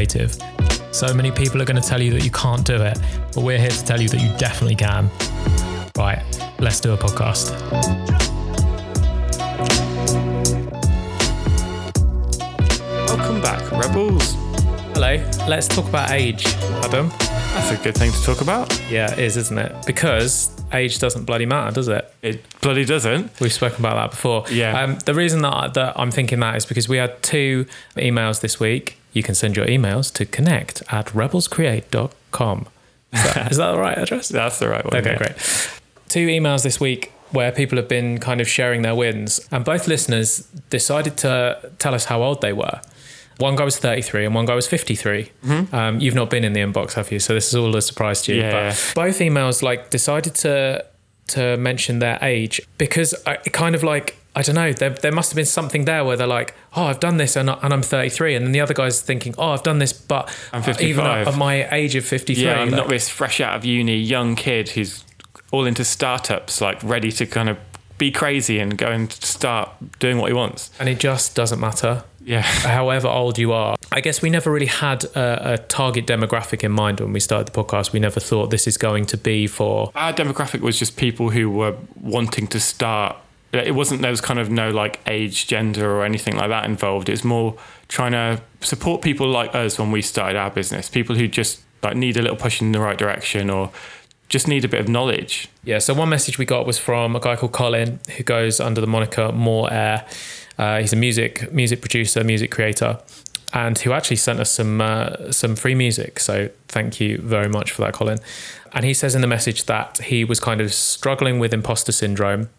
So many people are going to tell you that you can't do it, but we're here to tell you that you definitely can. Right, let's do a podcast. Welcome back, Rebels. Hello, let's talk about age, Adam. That's a good thing to talk about. Yeah, it is, isn't it? Because age doesn't bloody matter, does it? It bloody doesn't. We've spoken about that before. Yeah. Um, the reason that, that I'm thinking that is because we had two emails this week. You can send your emails to connect at rebelscreate.com. Is that, is that the right address? That's the right one. Okay, yeah. great. Two emails this week where people have been kind of sharing their wins, and both listeners decided to tell us how old they were. One guy was 33 and one guy was 53. Um, you've not been in the inbox, have you? So this is all a surprise to you. Mm-hmm. Yeah. But both emails like decided to to mention their age because I, it kind of like I don't know. There, there must have been something there where they're like, "Oh, I've done this, and, I- and I'm 33," and then the other guy's thinking, "Oh, I've done this, but I'm even 55. at my age of 53." Yeah, I'm like- not this fresh out of uni young kid who's all into startups, like ready to kind of be crazy and go and start doing what he wants. and it just doesn't matter. Yeah. however old you are. I guess we never really had a, a target demographic in mind when we started the podcast. We never thought this is going to be for. Our demographic was just people who were wanting to start. It wasn't there was kind of no like age, gender, or anything like that involved. It's more trying to support people like us when we started our business. People who just like need a little push in the right direction or just need a bit of knowledge. Yeah, so one message we got was from a guy called Colin who goes under the moniker More Air. Uh, he's a music music producer, music creator, and who actually sent us some uh, some free music. So thank you very much for that, Colin. And he says in the message that he was kind of struggling with imposter syndrome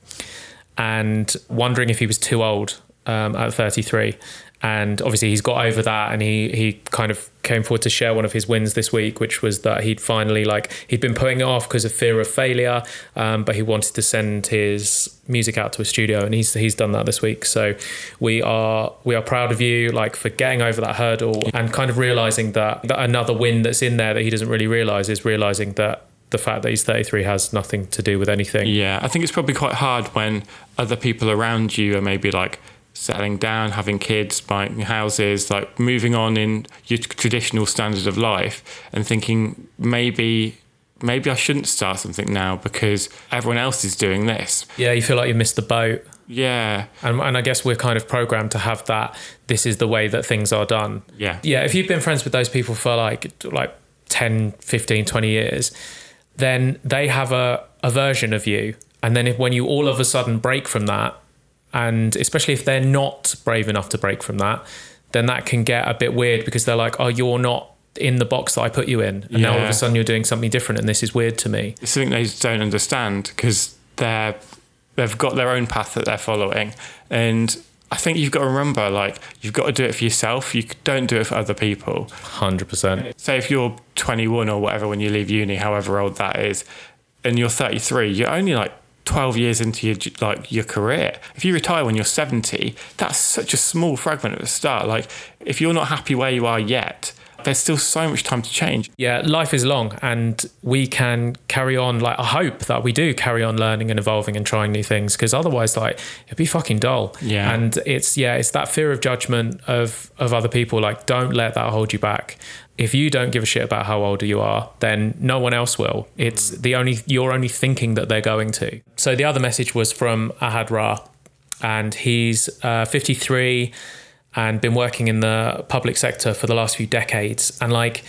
and wondering if he was too old um, at 33. And obviously, he's got over that, and he he kind of came forward to share one of his wins this week, which was that he'd finally like he'd been putting it off because of fear of failure, um, but he wanted to send his music out to a studio, and he's he's done that this week. So we are we are proud of you, like for getting over that hurdle and kind of realizing that that another win that's in there that he doesn't really realize is realizing that the fact that he's 33 has nothing to do with anything. Yeah, I think it's probably quite hard when other people around you are maybe like settling down, having kids, buying houses, like moving on in your traditional standard of life and thinking maybe maybe I shouldn't start something now because everyone else is doing this. Yeah, you feel like you missed the boat. Yeah. And, and I guess we're kind of programmed to have that. This is the way that things are done. Yeah. Yeah. If you've been friends with those people for like like 10, 15, 20 years, then they have a, a version of you. And then if, when you all of a sudden break from that, and especially if they're not brave enough to break from that, then that can get a bit weird because they're like, oh, you're not in the box that I put you in. And now all of a sudden you're doing something different and this is weird to me. It's something they don't understand because they're they've got their own path that they're following. And I think you've got to remember like you've got to do it for yourself. You don't do it for other people. 100%. say if you're 21 or whatever when you leave uni, however old that is, and you're 33, you're only like 12 years into your like your career. If you retire when you're 70, that's such a small fragment at the start. Like if you're not happy where you are yet, there's still so much time to change. yeah, life is long and we can carry on. Like, I hope that we do carry on learning and evolving and trying new things because otherwise, like, it'd be fucking dull. Yeah. And it's, yeah, it's that fear of judgment of, of other people. Like, don't let that hold you back. If you don't give a shit about how old you are, then no one else will. It's the only, you're only thinking that they're going to. So the other message was from Ahad Ra and he's uh, 53 and been working in the public sector for the last few decades. And like,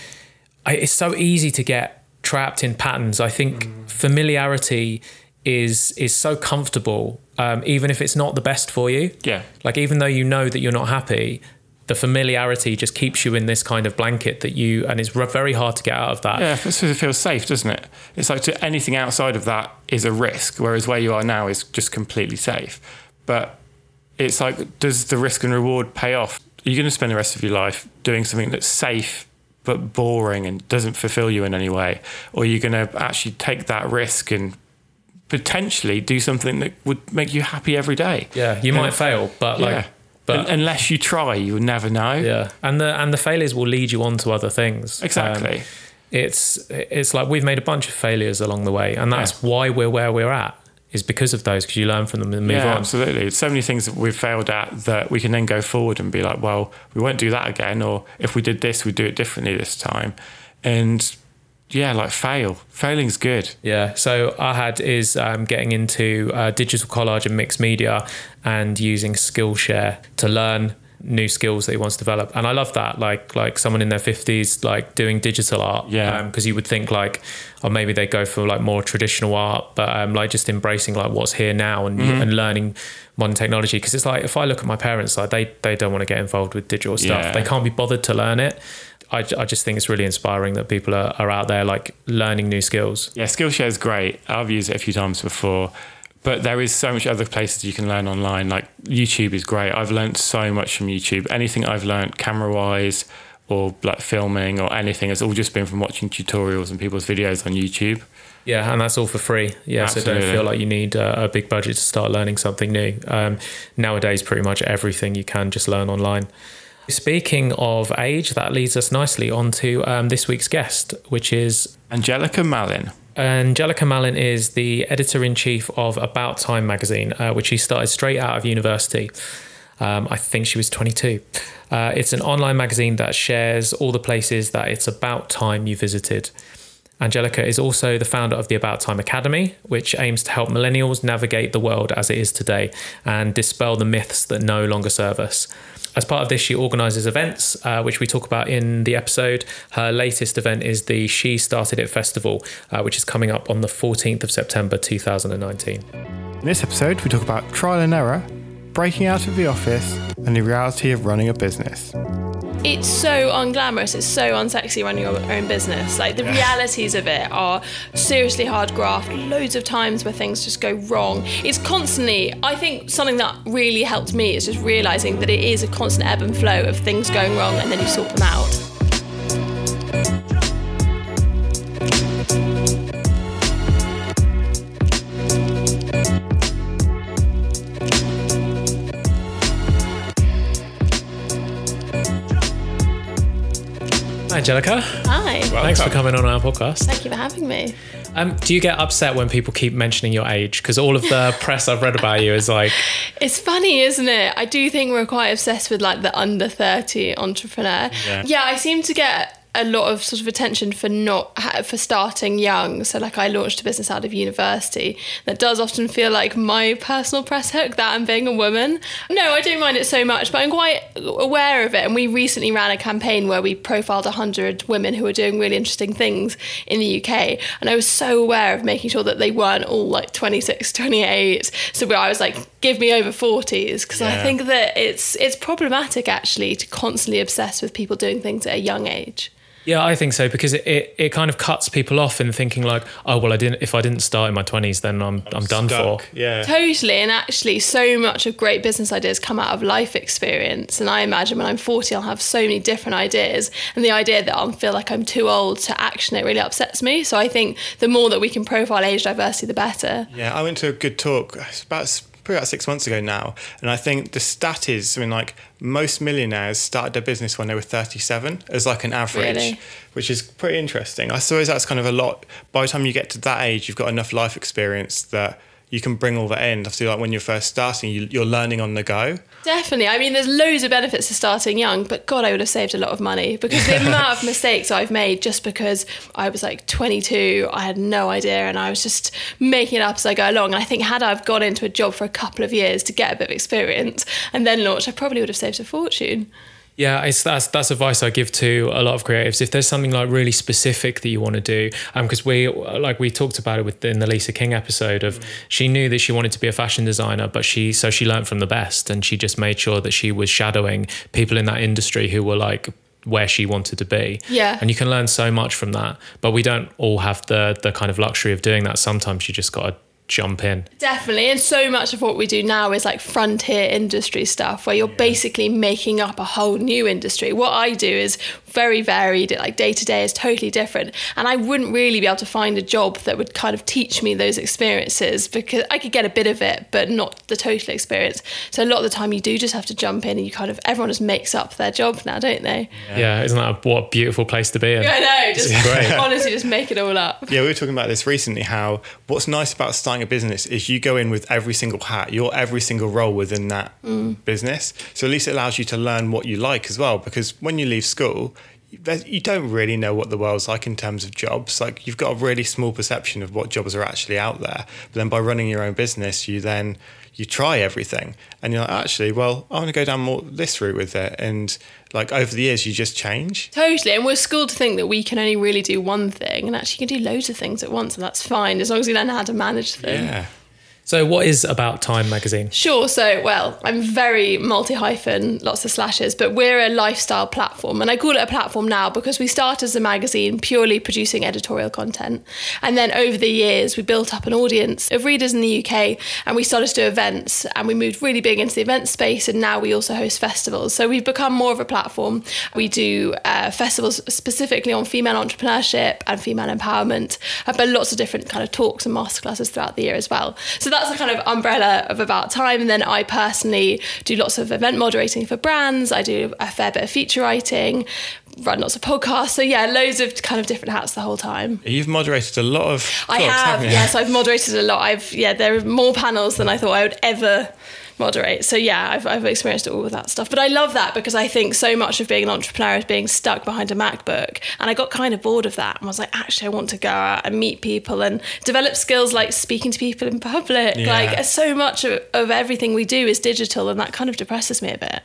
I, it's so easy to get trapped in patterns. I think familiarity is is so comfortable, um, even if it's not the best for you. Yeah. Like even though you know that you're not happy, the familiarity just keeps you in this kind of blanket that you, and it's very hard to get out of that. Yeah, it it feels safe, doesn't it? It's like to anything outside of that is a risk, whereas where you are now is just completely safe. But it's like, does the risk and reward pay off? Are you going to spend the rest of your life doing something that's safe but boring and doesn't fulfill you in any way? Or are you going to actually take that risk and potentially do something that would make you happy every day? Yeah, you might fail, but like, Yeah. but unless you try, you'll never know. yeah, and the and the failures will lead you on to other things. Exactly. Um, it's it's like we've made a bunch of failures along the way, and that's why we're where we're at. Is because of those, because you learn from them and move yeah, on. absolutely. So many things that we've failed at that we can then go forward and be like, well, we won't do that again, or if we did this, we'd do it differently this time. And yeah, like fail. Failing's good. Yeah. So Ahad is um, getting into uh, digital collage and mixed media and using Skillshare to learn new skills that he wants to develop. And I love that. Like like someone in their fifties, like doing digital art. Yeah. Because you would think like, or maybe they go for like more traditional art, but um, like just embracing like what's here now and and learning modern technology. Because it's like if I look at my parents, like they they don't want to get involved with digital stuff. Yeah. They can't be bothered to learn it. I, I just think it's really inspiring that people are, are out there like learning new skills. Yeah, Skillshare is great. I've used it a few times before, but there is so much other places you can learn online. Like YouTube is great. I've learned so much from YouTube. Anything I've learned camera wise or like filming or anything, it's all just been from watching tutorials and people's videos on YouTube. Yeah, and that's all for free. Yeah, so don't feel like you need a, a big budget to start learning something new. Um, nowadays, pretty much everything you can just learn online. Speaking of age, that leads us nicely on to um, this week's guest, which is Angelica Malin. Angelica Malin is the editor in chief of About Time magazine, uh, which she started straight out of university. Um, I think she was 22. Uh, it's an online magazine that shares all the places that it's about time you visited. Angelica is also the founder of the About Time Academy, which aims to help millennials navigate the world as it is today and dispel the myths that no longer serve us. As part of this, she organises events, uh, which we talk about in the episode. Her latest event is the She Started It Festival, uh, which is coming up on the 14th of September 2019. In this episode, we talk about trial and error, breaking out of the office, and the reality of running a business. it's so unglamorous, it's so unsexy running your own business. Like the realities of it are seriously hard graft, loads of times where things just go wrong. It's constantly, I think something that really helped me is just realizing that it is a constant ebb and flow of things going wrong and then you sort them out. Angelica. Hi. Thanks for coming on our podcast. Thank you for having me. Um, do you get upset when people keep mentioning your age? Because all of the press I've read about you is like, It's funny, isn't it? I do think we're quite obsessed with like the under 30 entrepreneur. Yeah. I seem to get a lot of sort of attention for not for starting young. So like I launched a business out of university. That does often feel like my personal press hook that I'm being a woman. No, I don't mind it so much, but I'm quite aware of it. And we recently ran a campaign where we profiled 100 women who are doing really interesting things in the UK. And I was so aware of making sure that they weren't all like 26, 28. So I was like, give me over 40s because I think that it's it's problematic actually to constantly obsess with people doing things at a young age. Yeah, I think so because it, it, it kind of cuts people off in thinking like, oh well, I didn't. If I didn't start in my twenties, then I'm I'm, done for. Yeah. Totally, and actually, so much of great business ideas come out of life experience. And I imagine when I'm 40, I'll have so many different ideas, and the idea that I'll feel like I'm too old to action it really upsets me. So I think the more that we can profile age diversity, the better. Yeah, I went to a good talk it's about probably about six months ago now, and I think the stat is, I mean, like most millionaires started their business when they were 37 as like an average, Really? which is pretty interesting. I suppose that's kind of a lot. By the time you get to that age, you've got enough life experience that you can bring all that in. Obviously, like when you're first starting, you, you're learning on the go. Definitely. I mean, there's loads of benefits to starting young, but God, I would have saved a lot of money because the amount of mistakes I've made just because I was like 22, I had no idea, and I was just making it up as I go along. And I think had I've gone into a job for a couple of years to get a bit of experience and then launched, I probably would have saved a fortune. Yeah, it's that's that's advice I give to a lot of creatives. If there's something like really specific that you want to do, um, because we like we talked about it within the Lisa King episode of she knew that she wanted to be a fashion designer, but she so she learned from the best, and she just made sure that she was shadowing people in that industry who were like where she wanted to be. Yeah. and you can learn so much from that. But we don't all have the the kind of luxury of doing that. Sometimes you just got to jump in. Definitely. And so much of what we do now is like frontier industry stuff where you're basically making up a whole new industry. What I do is very varied. Like day to day is totally different, and I wouldn't really be able to find a job that would kind of teach me those experiences because I could get a bit of it, but not the total experience. So a lot of the time, you do just have to jump in, and you kind of everyone just makes up their job now, don't they? Yeah, isn't that a, what a beautiful place to be in? I know, just great. honestly, just make it all up. Yeah, we were talking about this recently. How what's nice about starting a business is you go in with every single hat, you're every single role within that mm. business. So at least it allows you to learn what you like as well. Because when you leave school, there's- you don't really know what the world's like in terms of jobs. Like you've got a really small perception of what jobs are actually out there. But then by running your own business, you then you try everything, and you're like, actually, well, I want to go down more this route with it. And like over the years, you just change. Totally, and we're schooled to think that we can only really do one thing, and actually you can do loads of things at once, and that's fine as long as you learn how to manage them. Yeah. So, what is About Time magazine? Sure. So, well, I'm very multi hyphen, lots of slashes, but we're a lifestyle platform. And I call it a platform now because we started as a magazine purely producing editorial content. And then over the years, we built up an audience of readers in the UK and we started to do events and we moved really big into the event space. And now we also host festivals. So, we've become more of a platform. We do uh, festivals specifically on female entrepreneurship and female empowerment, but lots of different kind of talks and masterclasses throughout the year as well. So, that's the kind of umbrella of About Time. And then I personally do lots of event moderating for brands. I do a fair bit of feature writing, run lots of podcasts. So yeah, loads of kind of different hats the whole time. You've moderated a lot of. I talks, have, haven't you? yes, I've moderated a lot. I've yeah, there are more panels than I thought I would ever moderate. So yeah, I've, I've experienced all of that stuff. But I love that because I think so much of being an entrepreneur is being stuck behind a MacBook. And I got kind of bored of that and was like, actually, I want to go out and meet people and develop skills like speaking to people in public. Yeah. Like so much of, of everything we do is digital and that kind of depresses me a bit.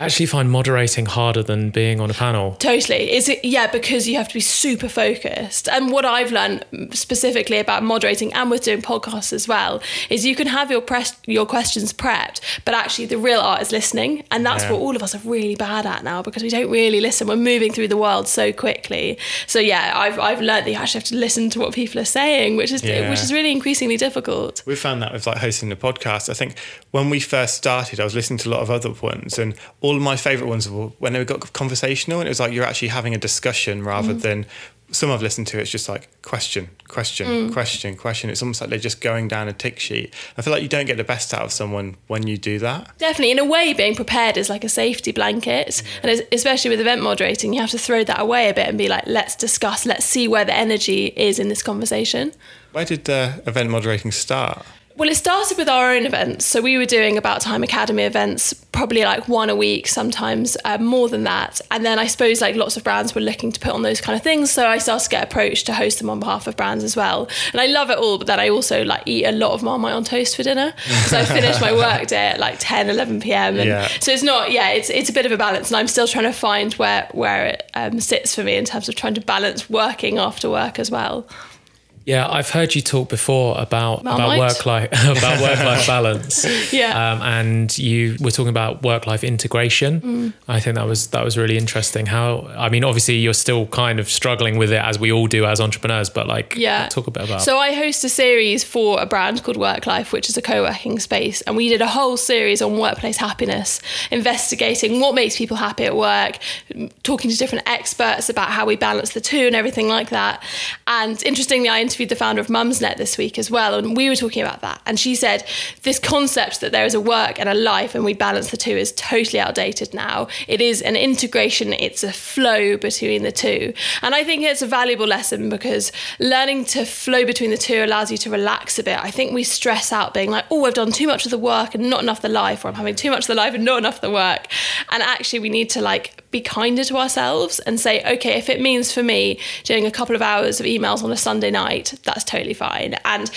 I actually find moderating harder than being on a panel. Totally. Is it yeah, because you have to be super focused. And what I've learned specifically about moderating and with doing podcasts as well is you can have your press your questions prepped, but actually the real art is listening. And that's Yeah. what all of us are really bad at now because we don't really listen. We're moving through the world so quickly. So yeah, I've I've learned that you actually have to listen to what people are saying, which is Yeah. which is really increasingly difficult. We found that with like hosting the podcast. I think when we first started, I was listening to a lot of other ones, and all of my favorite ones were when they got conversational, and it was like you're actually having a discussion rather mm. than some I've listened to. It's just like question, question, mm. question, question. It's almost like they're just going down a tick sheet. I feel like you don't get the best out of someone when you do that. Definitely, in a way, being prepared is like a safety blanket. And especially with event moderating, you have to throw that away a bit and be like, let's discuss, let's see where the energy is in this conversation. Where did the event moderating start? Well, it started with our own events. So we were doing about Time Academy events, probably like one a week, sometimes uh, more than that. And then I suppose like lots of brands were looking to put on those kind of things. So I started to get approached to host them on behalf of brands as well. And I love it all, but then I also like eat a lot of Marmite on toast for dinner. So I finish my work day at like 10, 11 p.m. And Yeah. so it's not, yeah, it's it's a bit of a balance. And I'm still trying to find where, where it um, sits for me in terms of trying to balance working after work as well. Yeah, I've heard you talk before about about work life about work life balance. Yeah. um, and you were talking about work life integration. Mm. I think that was that was really interesting. How I mean, obviously you're still kind of struggling with it as we all do as entrepreneurs, but like, Yeah. talk a bit about. It. So I host a series for a brand called Work Life, which is a co-working space, and we did a whole series on workplace happiness, investigating what makes people happy at work, talking to different experts about how we balance the two and everything like that. And interestingly, I interviewed the founder of Mumsnet this week as well, and we were talking about that. And she said this concept that there is a work and a life and we balance the two is totally outdated now. It is an integration, it's a flow between the two. And I think it's a valuable lesson because learning to flow between the two allows you to relax a bit. I think we stress out being like, oh, I've done too much of the work and not enough of the life, or I'm having too much of the life and not enough of the work. And actually, we need to like be kinder to ourselves and say, okay, if it means for me doing a couple of hours of emails on a Sunday night, that's totally fine. And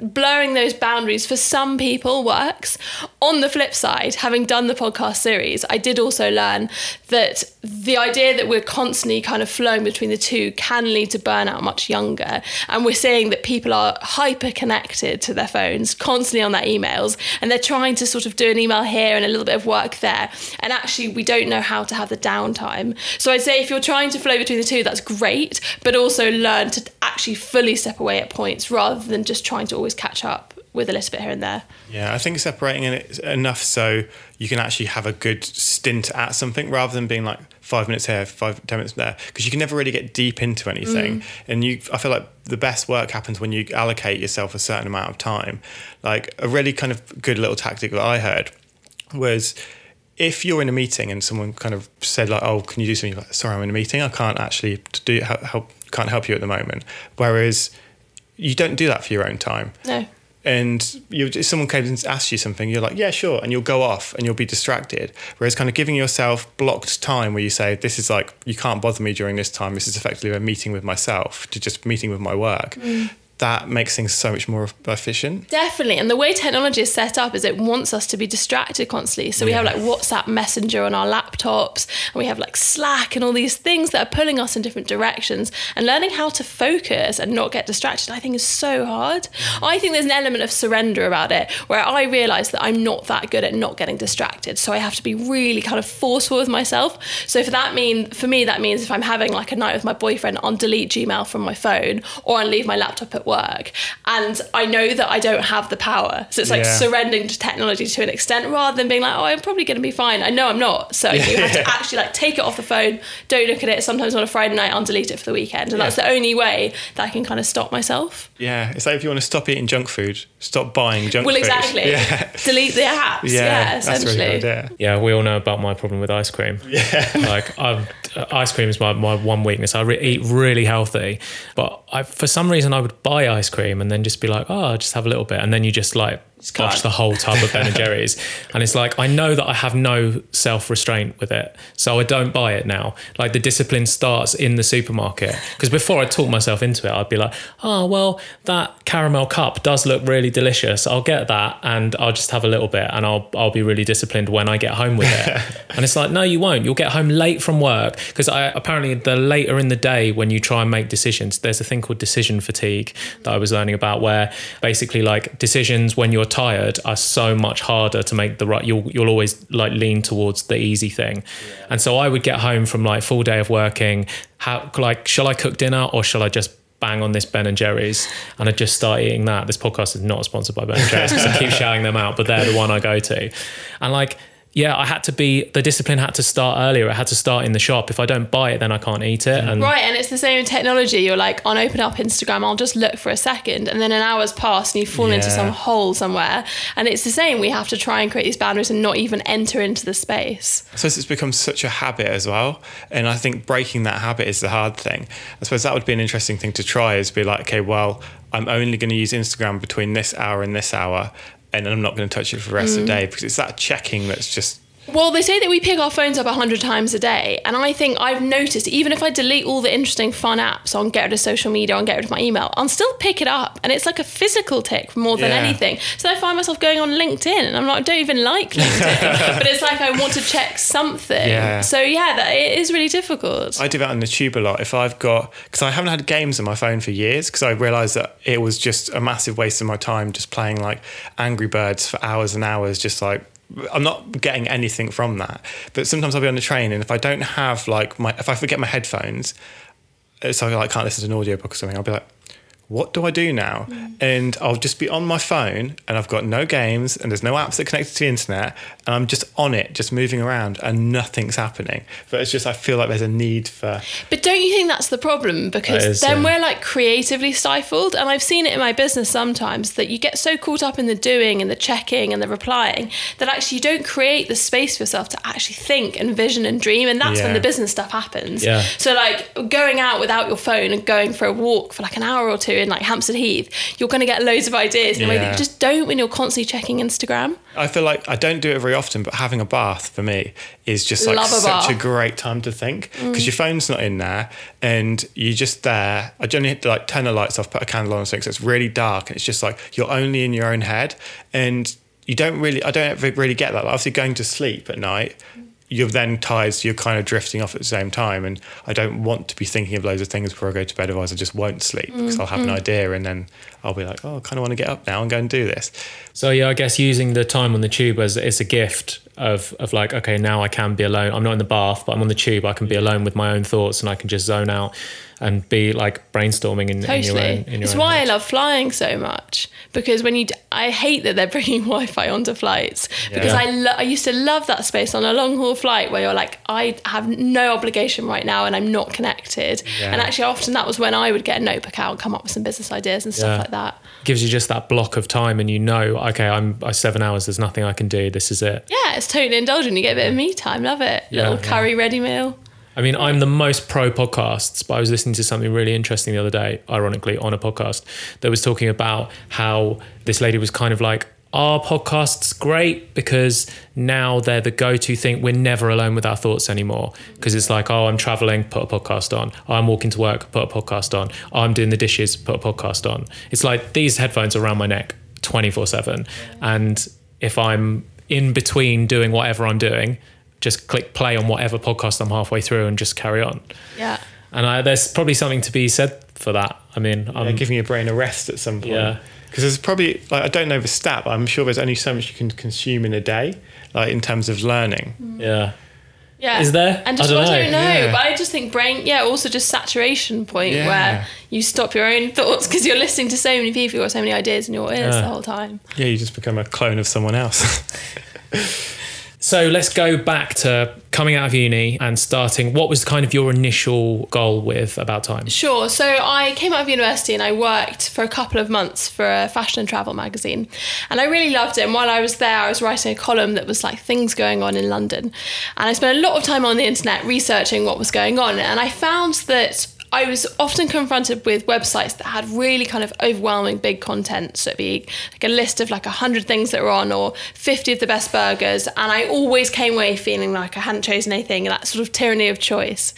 blurring those boundaries for some people works. On the flip side, having done the podcast series, I did also learn that the idea that we're constantly kind of flowing between the two can lead to burnout much younger. And we're seeing that people are hyper connected to their phones, constantly on their emails, and they're trying to sort of do an email here and a little bit of work there. And actually, we don't know how to have the downtime. So I'd say if you're trying to flow between the two, that's great, but also learn to actually fully step away at points rather than just trying to always catch up with a little bit here and there. Yeah, I think separating it enough so you can actually have a good stint at something rather than being like five minutes here, five ten minutes there, because you can never really get deep into anything. Mm. And you, I feel like the best work happens when you allocate yourself a certain amount of time. Like a really kind of good little tactic that I heard was if you're in a meeting and someone kind of said like, "Oh, can you do something?" You're like, Sorry, I'm in a meeting. I can't actually do help, help. Can't help you at the moment. Whereas you don't do that for your own time No. And you if someone comes and asks you something you're like yeah sure and you'll go off and you'll be distracted. Whereas kind of giving yourself blocked time where you say this is like you can't bother me during this time. This is effectively a meeting with myself to just meeting with my work mm. That makes things so much more efficient Definitely. And the way technology is set up is it wants us to be distracted constantly. So we have like WhatsApp Messenger on our laptops, and we have like Slack and all these things that are pulling us in different directions. And learning how to focus and not get distracted, I think, is so hard. I think there's an element of surrender about it where I realize that I'm not that good at not getting distracted. So I have to be really kind of forceful with myself. So for that mean for me, that means if I'm having like a night with my boyfriend, I'll delete Gmail from my phone or I'll leave my laptop at work. And I know that I don't have the power. So it's like Yeah. surrendering to technology to an extent rather than being like, oh, I'm probably going to be fine. I know I'm not. So you have to actually like take it off the phone, don't look at it. Sometimes on a Friday night, I'll delete it for the weekend. And that's the only way that I can kind of stop myself. yeah it's like if you want to stop eating junk food stop buying junk Well, food Well, exactly. yeah Delete the apps. Yeah, yeah, that's essentially. really good idea Yeah, we all know about my problem with ice cream. Yeah, like I've, uh, ice cream is my, my one weakness. I re- eat really healthy, but I, for some reason I would buy ice cream and then just be like, oh, I'll just have a little bit, and then you just like can't. the whole tub of Ben and Jerry's, and it's like I know that I have no self restraint with it, so I don't buy it now. Like the discipline starts in the supermarket because before I talk myself into it, I'd be like, oh well, that caramel cup does look really delicious. I'll get that and I'll just have a little bit, and I'll I'll be really disciplined when I get home with it. and it's like, no, you won't. You'll get home late from work because I apparently the later in the day when you try and make decisions, there's a thing called decision fatigue that I was learning about, where basically like decisions when you're tired are so much harder to make the right. You'll you'll always like lean towards the easy thing, and so I would get home from like full day of working. How like shall I cook dinner or shall I just bang on this Ben and Jerry's and I just start eating that. This podcast is not sponsored by Ben and Jerry's because I keep shouting them out, but they're the one I go to. And like, yeah, I had to be the discipline had to start earlier. I had to start in the shop. If I don't buy it, then I can't eat it. And Right, and it's the same technology. You're like, on open up Instagram, I'll just look for a second, and then an hour's passed, and you fall into some hole somewhere. And it's the same. We have to try and create these boundaries and not even enter into the space. I suppose it's become such a habit as well. And I think breaking that habit is the hard thing. I suppose that would be an interesting thing to try is be like, okay, well, I'm only going to use Instagram between this hour and this hour. And I'm not going to touch it for the rest of the mm. day because it's that checking that's just Well, they say that we pick our phones up a hundred times a day, and I think I've noticed even if I delete all the interesting fun apps on get rid of social media, on get rid of my email, I'll still pick it up, and it's like a physical tick more than Yeah. anything. So I find myself going on LinkedIn, and I'm like, I don't even like LinkedIn, but it's like I want to check something. Yeah. So yeah, that it is really difficult. I do that on the tube a lot. If I've got, because I haven't had games on my phone for years, because I realised that it was just a massive waste of my time just playing like Angry Birds for hours and hours, just like. I'm not getting anything from that. But sometimes I'll be on the train, and if I don't have like my, if I forget my headphones, so I like can't listen to an audiobook or something, I'll be like, what do I do now? Mm. And I'll just be on my phone and I've got no games and there's no apps that connect to the internet and I'm just on it, just moving around and nothing's happening. But it's just I feel like there's a need for But don't you think that's the problem? Because is, then yeah. we're like creatively stifled. And I've seen it in my business sometimes that you get so caught up in the doing and the checking and the replying that actually you don't create the space for yourself to actually think and vision and dream. And that's when the business stuff happens. Yeah. So, like going out without your phone and going for a walk for like an hour or two in like Hampstead Heath, you're going to get loads of ideas in a way that you just don't when you're constantly checking Instagram. I feel like I don't do it very often, but having a bath for me is just like Love a such bath. a great time to think mm. because your phone's not in there and you're just there. I generally hit to like turn the lights off, put a candle on, so it's really dark and it's just like you're only in your own head and you don't really. I don't ever really get that. Like, obviously, going to sleep at night. You're then tired, so you're kind of drifting off at the same time. And I don't want to be thinking of loads of things before I go to bed, otherwise, I just won't sleep because mm, I'll have an mm. idea and then I'll be like, oh, I kind of want to get up now and go and do this. So yeah, I guess using the time on the tube as it's a gift of of like okay now I can be alone I'm not in the bath but I'm on the tube I can be alone with my own thoughts and I can just zone out and be like brainstorming in, in your own in your It's own why I love flying so much because when you, d- I hate that they're bringing Wi-Fi onto flights because Yeah. I, lo- I used to love that space on a long haul flight where you're like, I have no obligation right now and I'm not connected. Yeah. And actually, often that was when I would get a notebook out and come up with some business ideas and stuff Yeah. like that. Gives you just that block of time and you know okay I'm I seven hours there's nothing I can do this is it Yeah, it's totally indulgent. You get a bit of me time. Love it. Yeah. Little curry ready meal. I mean, I'm the most pro podcasts, but I was listening to something really interesting the other day, ironically, on a podcast that was talking about how this lady was kind of like, Are podcasts great? Because now they're the go to thing. We're never alone with our thoughts anymore. Because it's like, Oh, I'm traveling, put a podcast on. I'm walking to work, put a podcast on. I'm doing the dishes, put a podcast on. It's like these headphones are around my neck 24 7. And if I'm in between doing whatever I'm doing, just click play on whatever podcast I'm halfway through and just carry on. Yeah. And I, there's probably something to be said for that. I mean, Yeah, I'm, giving your brain a rest at some point. Yeah. Because there's probably like I don't know the stat, but I'm sure there's only so much you can consume in a day, like in terms of learning. Mm. yeah, Yeah. Is there? And I don't I know. don't know, Yeah. but I just think brain, yeah, also just saturation point Yeah. where you stop your own thoughts because you're listening to so many people, you've got so many ideas in your ears Yeah. the whole time. Yeah, you just become a clone of someone else. So let's go back to coming out of uni and starting. What was kind of your initial goal with About Time? Sure. So I came out of university and I worked for a couple of months for a fashion and travel magazine. And I really loved it. And while I was there, I was writing a column that was like things going on in London. And I spent a lot of time on the internet researching what was going on. And I found that I was often confronted with websites that had really kind of overwhelming big content. So it'd be like a list of like 100 things that were on or 50 of the best burgers. And I always came away feeling like I hadn't chosen anything, that sort of tyranny of choice.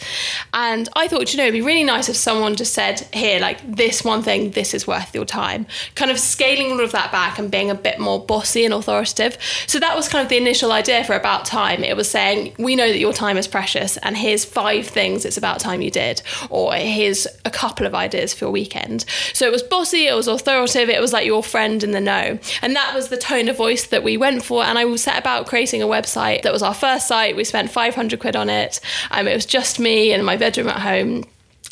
And I thought, you know, it'd be really nice if someone just said, here, like this one thing, this is worth your time. Kind of scaling all of that back and being a bit more bossy and authoritative. So that was kind of the initial idea for About Time. It was saying, we know that your time is precious, and here's five things it's about time you did. Or here's a couple of ideas for your weekend. So it was bossy, it was authoritative, it was like your friend in the know. And that was the tone of voice that we went for. And I set about creating a website that was our first site. We spent 500 quid on it. Um, it was just me in my bedroom at home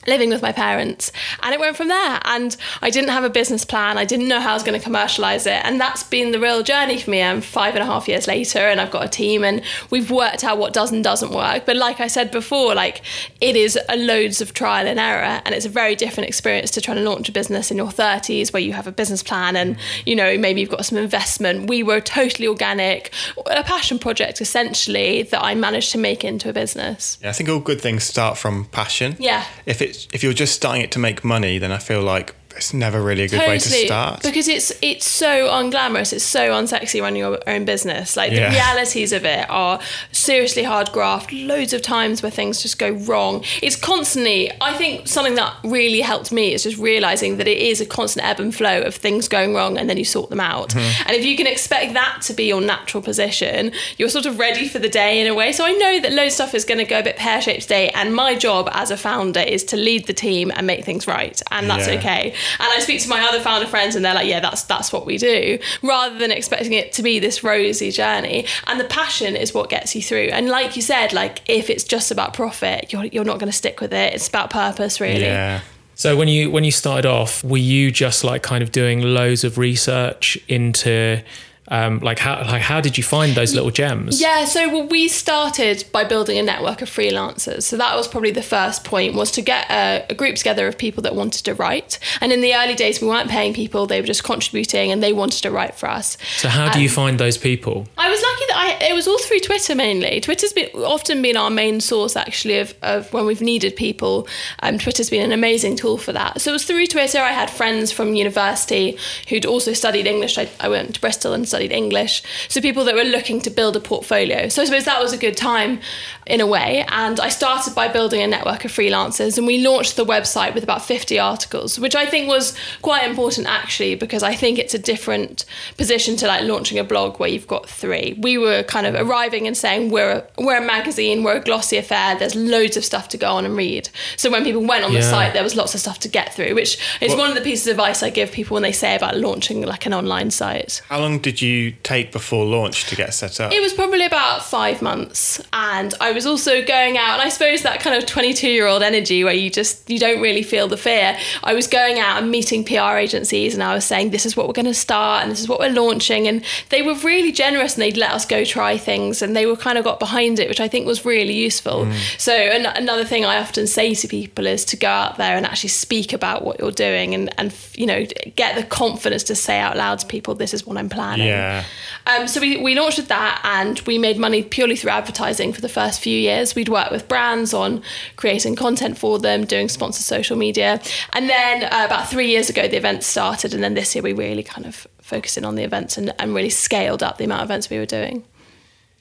living with my parents. And it went from there. And i didn't have a business plan. I didn't know how i was going to commercialize it. And that's been the real journey for me. I'm five and a half years later and i've got a team and we've worked out what does and doesn't work. But like i said before like it is a loads of trial and error and it's a very different experience to trying to launch a business in your 30s where you have a business plan and you know maybe you've got some investment. We were totally organic. A passion project essentially that i managed to make into a business. Yeah, I think all good things start from passion. Yeah. If if you're just starting it to make money, then I feel like it's never really a good way to start. because it's it's so unglamorous it's so unsexy running your own business like Yeah. the realities of it are seriously hard graft loads of times where things just go wrong it's constantly i think something that really helped me is just realizing that it is a constant ebb and flow of things going wrong and then you sort them out Mm-hmm. and if you can expect that to be your natural position you're sort of ready for the day in a way so i know that loads of stuff is going to go a bit pear-shaped today and my job as a founder is to lead the team and make things right and that's Yeah. okay and I speak to my other founder friends, and they're like, "Yeah, that's that's what we do," rather than expecting it to be this rosy journey. And the passion is what gets you through. And like you said, like if it's just about profit, you're you're not going to stick with it. It's about purpose, really. yeah. So when you when you started off, were you just like kind of doing loads of research into um, like how like how did you find those little gems? Yeah, so well, we started by building a network of freelancers. So that was probably the first point was to get a, a group together of people that wanted to write. And in the early days, we weren't paying people; they were just contributing, and they wanted to write for us. So how do you find those people? I was lucky that I it was all through Twitter mainly. Twitter's been often been our main source actually of, of when we've needed people. Um, Twitter's been an amazing tool for that. So it was through Twitter. I had friends from university who'd also studied English. I, I went to Bristol and studied English. So people that were looking to build a portfolio. So I suppose that was a good time in a way. And I started by building a network of freelancers and we launched the website with about 50 articles, which I think was quite important actually because I think it's a different position to like launching a blog where you've got three. We were kind of arriving and saying we're a, we're a magazine, we're a glossy affair. There's loads of stuff to go on and read. So when people went on the site, there was lots of stuff to get through, which is What- one of the pieces of advice I give people when they say about launching like an online site. How long did you take before launch to get set up? It was probably about five months, and I was also going out, and I suppose that kind of twenty-two-year-old energy where you just you don't really feel the fear. I was going out and meeting PR agencies, and I was saying, "This is what we're going to start, and this is what we're launching," and they were really generous, and they'd let us go try things, and they were kind of got behind it, which I think was really useful. Mm. So an- another thing I often say to people is to go out there and actually speak about what you're doing, and and you know get the confidence to say out loud to people, "This is what I'm planning." Yeah. Um, so we, we launched with that and we made money purely through advertising for the first few years. We'd work with brands on creating content for them, doing sponsored social media. And then uh, about three years ago, the events started. And then this year, we really kind of focused in on the events and, and really scaled up the amount of events we were doing.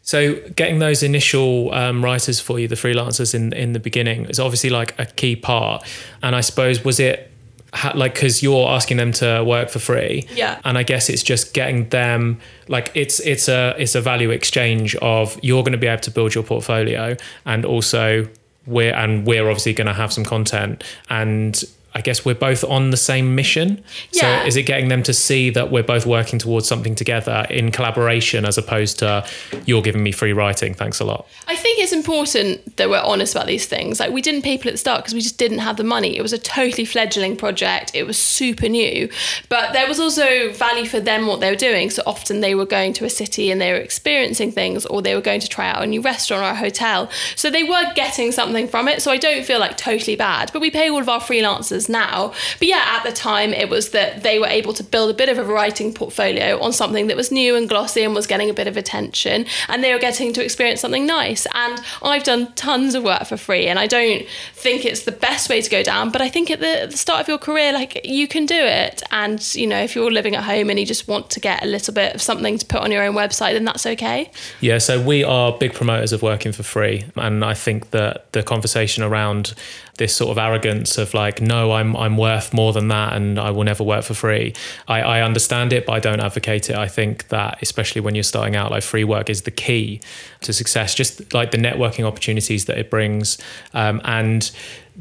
So getting those initial um, writers for you, the freelancers in in the beginning, is obviously like a key part. And I suppose was it ha- like because you're asking them to work for free, Yeah. And I guess it's just getting them like it's it's a it's a value exchange of you're going to be able to build your portfolio, and also we're and we're obviously going to have some content and. I guess we're both on the same mission. Yeah. So is it getting them to see that we're both working towards something together in collaboration as opposed to you're giving me free writing, thanks a lot. I think it's important that we're honest about these things. Like we didn't pay people at the start because we just didn't have the money. It was a totally fledgling project. It was super new, but there was also value for them what they were doing. So often they were going to a city and they were experiencing things, or they were going to try out a new restaurant or a hotel. So they were getting something from it. So I don't feel like totally bad. But we pay all of our freelancers now. But yeah, at the time it was that they were able to build a bit of a writing portfolio on something that was new and glossy and was getting a bit of attention, and they were getting to experience something nice. And I've done tons of work for free, and I don't think it's the best way to go down. But I think at the, at the start of your career, like you can do it. And you know, if you're living at home and you just want to get a little bit of something to put on your own website, then that's okay. Yeah, so we are big promoters of working for free. And I think that the conversation around this sort of arrogance of like, no, I'm I'm worth more than that and I will never work for free. I, I understand it, but I don't advocate it. I think that especially when you're starting out, like free work is the key to success, just like the networking opportunities that it brings. Um, and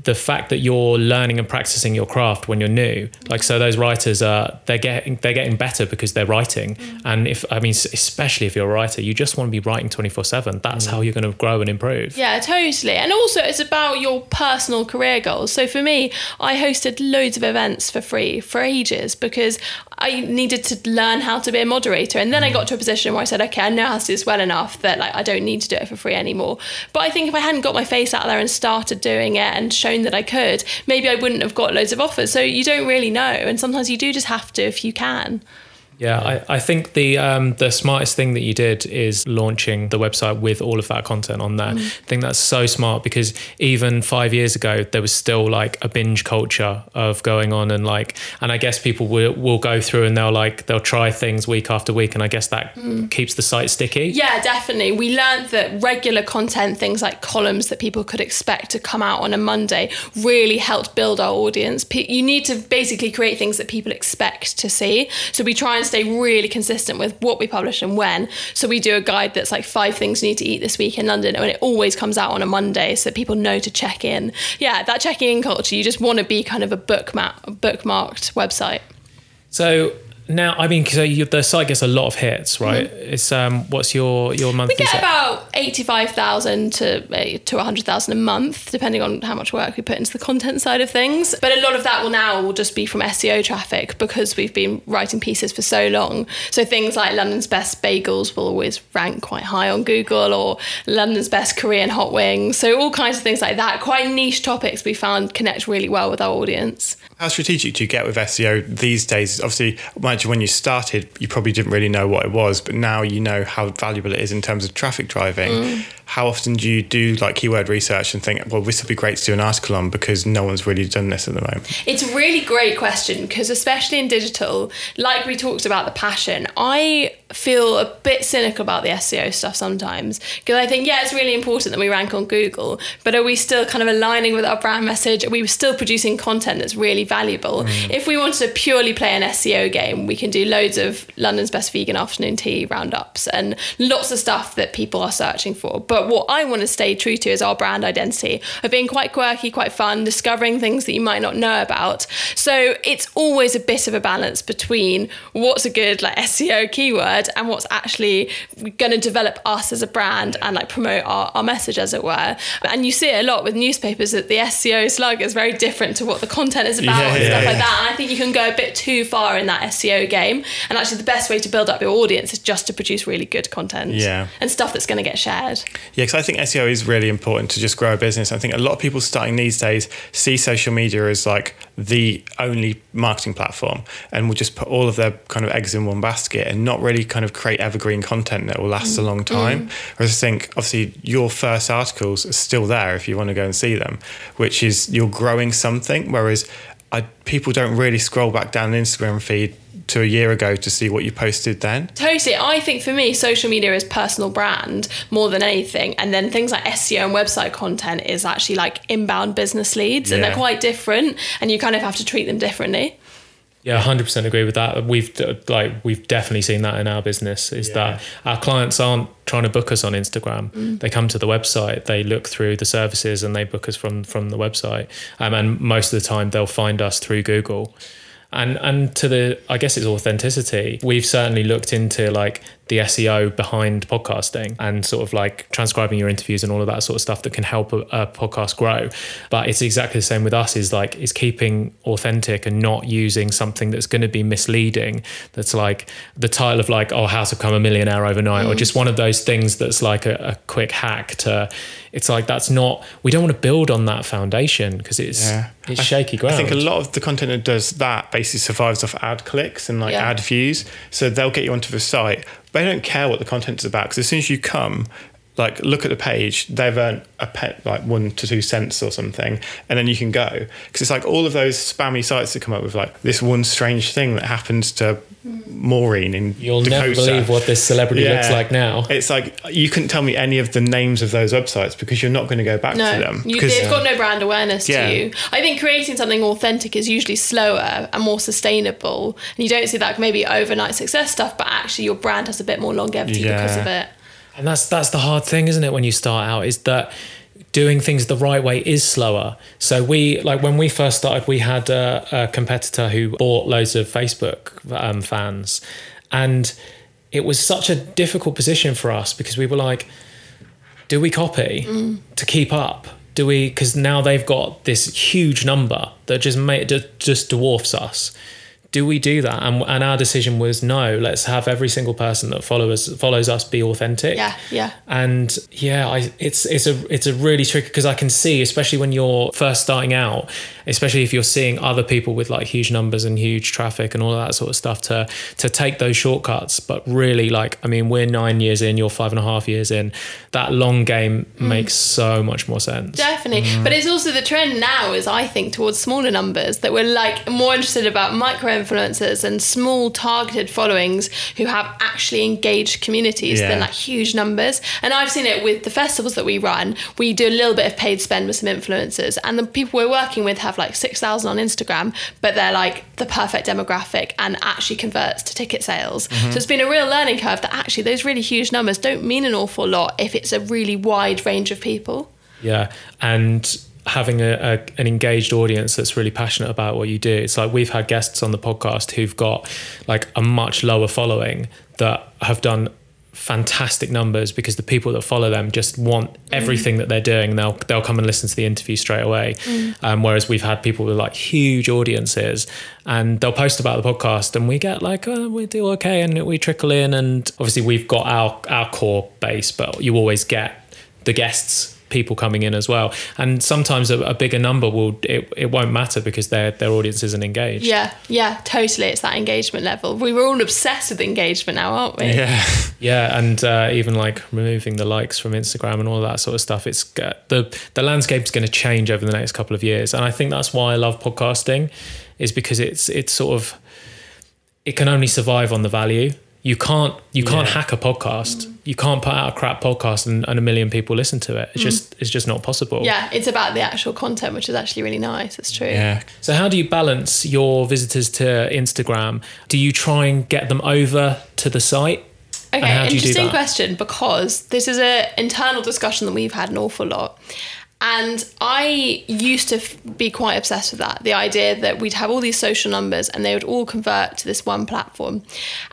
the fact that you're learning and practicing your craft when you're new like so those writers are they're getting they're getting better because they're writing mm. and if i mean especially if you're a writer you just want to be writing 24/7 that's mm. how you're going to grow and improve Yeah, totally. And also, it's about your personal career goals. So for me, I hosted loads of events for free for ages because I needed to learn how to be a moderator. And then I mm. got to a position where I said, okay, I know how to do this well enough that like I don't need to do it for free anymore. But I think if I hadn't got my face out there and started doing it and shown that I could, maybe I wouldn't have got loads of offers. So you don't really know. And sometimes you do just have to if you can. Yeah, I, I think the um, the smartest thing that you did is launching the website with all of that content on there. I think that's so smart because even five years ago there was still like a binge culture of going on and like and I guess people will will go through and they'll like they'll try things week after week and I guess that keeps the site sticky. Yeah, definitely. We learned that regular content, things like columns that people could expect to come out on a Monday, really helped build our audience. You need to basically create things that people expect to see. So we try and stay really consistent with what we publish and when. So we do a guide that's like five things you need to eat this week in London, and it always comes out on a Monday so that people know to check in. Yeah, that checking in culture, you just want to be kind of a bookmarked website. So now I mean so you, the site gets a lot of hits, right? It's um what's your your monthly We get set? about eighty-five thousand to uh, to hundred thousand a month, depending on how much work we put into the content side of things. But a lot of that will now will just be from SEO traffic because we've been writing pieces for so long. So things like London's best bagels will always rank quite high on Google, or London's best Korean hot wings. So all kinds of things like that. Quite niche topics we found connect really well with our audience. How strategic do you get with SEO these days? Obviously, imagine when you started, you probably didn't really know what it was, but now you know how valuable it is in terms of traffic driving. Mm. How often do you do like keyword research and think, well, this would be great to do an article on because no one's really done this at the moment? It's a really great question because, especially in digital, like we talked about the passion, I feel a bit cynical about the SEO stuff sometimes because I think, yeah, it's really important that we rank on Google, but are we still kind of aligning with our brand message? Are we still producing content that's really valuable? Mm. If we wanted to purely play an SEO game, we can do loads of London's best vegan afternoon tea roundups and lots of stuff that people are searching for. But what I want to stay true to is our brand identity of being quite quirky, quite fun, discovering things that you might not know about. So it's always a bit of a balance between what's a good like SEO keyword and what's actually going to develop us as a brand and like promote our, our message, as it were. And you see it a lot with newspapers that the SEO slug is very different to what the content is about yeah, and stuff yeah, like that. And I think you can go a bit too far in that SEO game. And actually, the best way to build up your audience is just to produce really good content. Yeah. And stuff that's going to get shared. Yeah, because I think SEO is really important to just grow a business. I think a lot of people starting these days see social media as like the only marketing platform and will just put all of their kind of eggs in one basket and not really kind of create evergreen content that will last mm. a long time. Mm. Whereas I think obviously your first articles are still there if you want to go and see them, which is you're growing something. Whereas I, people don't really scroll back down the Instagram feed to a year ago to see what you posted then? Totally. I think for me, social media is personal brand more than anything. And then things like SEO and website content is actually like inbound business leads yeah. and they're quite different and you kind of have to treat them differently. Yeah, hundred percent agree with that. We've like we've definitely seen that in our business. Is yeah. that our clients aren't trying to book us on Instagram. Mm. They come to the website, they look through the services, and they book us from from the website. Um, and most of the time, they'll find us through Google and and to the i guess it's authenticity we've certainly looked into like the SEO behind podcasting and sort of like transcribing your interviews and all of that sort of stuff that can help a, a, podcast grow. But it's exactly the same with us is like is keeping authentic and not using something that's going to be misleading. That's like the title of like oh how to become a millionaire overnight mm. or just one of those things that's like a, a, quick hack to. It's like that's not we don't want to build on that foundation because it's yeah. it's shaky ground. I think a lot of the content that does that basically survives off ad clicks and like yeah. ad views. So they'll get you onto the site they don't care what the content is about because as soon as you come like look at the page they've earned a pet like one to two cents or something and then you can go because it's like all of those spammy sites that come up with like this one strange thing that happens to Maureen in You'll Dakota. never believe what this celebrity yeah. looks like now. It's like you couldn't tell me any of the names of those websites because you're not going to go back no, to them. You, they've got no brand awareness yeah. to you. I think creating something authentic is usually slower and more sustainable. And you don't see that maybe overnight success stuff, but actually your brand has a bit more longevity yeah. because of it. And that's that's the hard thing, isn't it, when you start out, is that doing things the right way is slower. So we like when we first started, we had a, a competitor who bought loads of Facebook um, fans, and it was such a difficult position for us because we were like, do we copy mm. to keep up? Do we? Because now they've got this huge number that just made just dwarfs us do we do that? And, and our decision was no. Let's have every single person that follows follows us be authentic. Yeah, yeah. And yeah, I, it's it's a it's a really tricky because I can see, especially when you're first starting out, especially if you're seeing other people with like huge numbers and huge traffic and all of that sort of stuff, to to take those shortcuts. But really, like, I mean, we're nine years in, you're five and a half years in. That long game mm. makes so much more sense. Definitely, mm. but it's also the trend now is I think towards smaller numbers that we're like more interested about micro influencers and small targeted followings who have actually engaged communities yeah. than like huge numbers. And I've seen it with the festivals that we run. We do a little bit of paid spend with some influencers, and the people we're working with have like 6,000 on Instagram, but they're like the perfect demographic and actually converts to ticket sales. Mm-hmm. So it's been a real learning curve that actually those really huge numbers don't mean an awful lot if it's a really wide range of people. Yeah. And having a, a, an engaged audience that's really passionate about what you do. It's like we've had guests on the podcast who've got like a much lower following that have done fantastic numbers because the people that follow them just want everything mm. that they're doing they'll they'll come and listen to the interview straight away mm. um, whereas we've had people with like huge audiences and they'll post about the podcast and we get like oh, we do okay and we trickle in and obviously we've got our our core base but you always get the guests people coming in as well. And sometimes a, a bigger number will it, it won't matter because their their audience isn't engaged. Yeah, yeah, totally. It's that engagement level. We were all obsessed with engagement now, aren't we? Yeah. Yeah, and uh, even like removing the likes from Instagram and all that sort of stuff. It's uh, the the landscape is going to change over the next couple of years, and I think that's why I love podcasting, is because it's it's sort of it can only survive on the value. You can't you can't Yeah. hack a podcast. You can't put out a crap podcast and, and a million people listen to it. It's mm. just it's just not possible. Yeah, it's about the actual content, which is actually really nice. It's true. Yeah. So how do you balance your visitors to Instagram? Do you try and get them over to the site? Okay, how do you do interesting question because this is an internal discussion that we've had an awful lot. And I used to f- be quite obsessed with that the idea that we'd have all these social numbers and they would all convert to this one platform.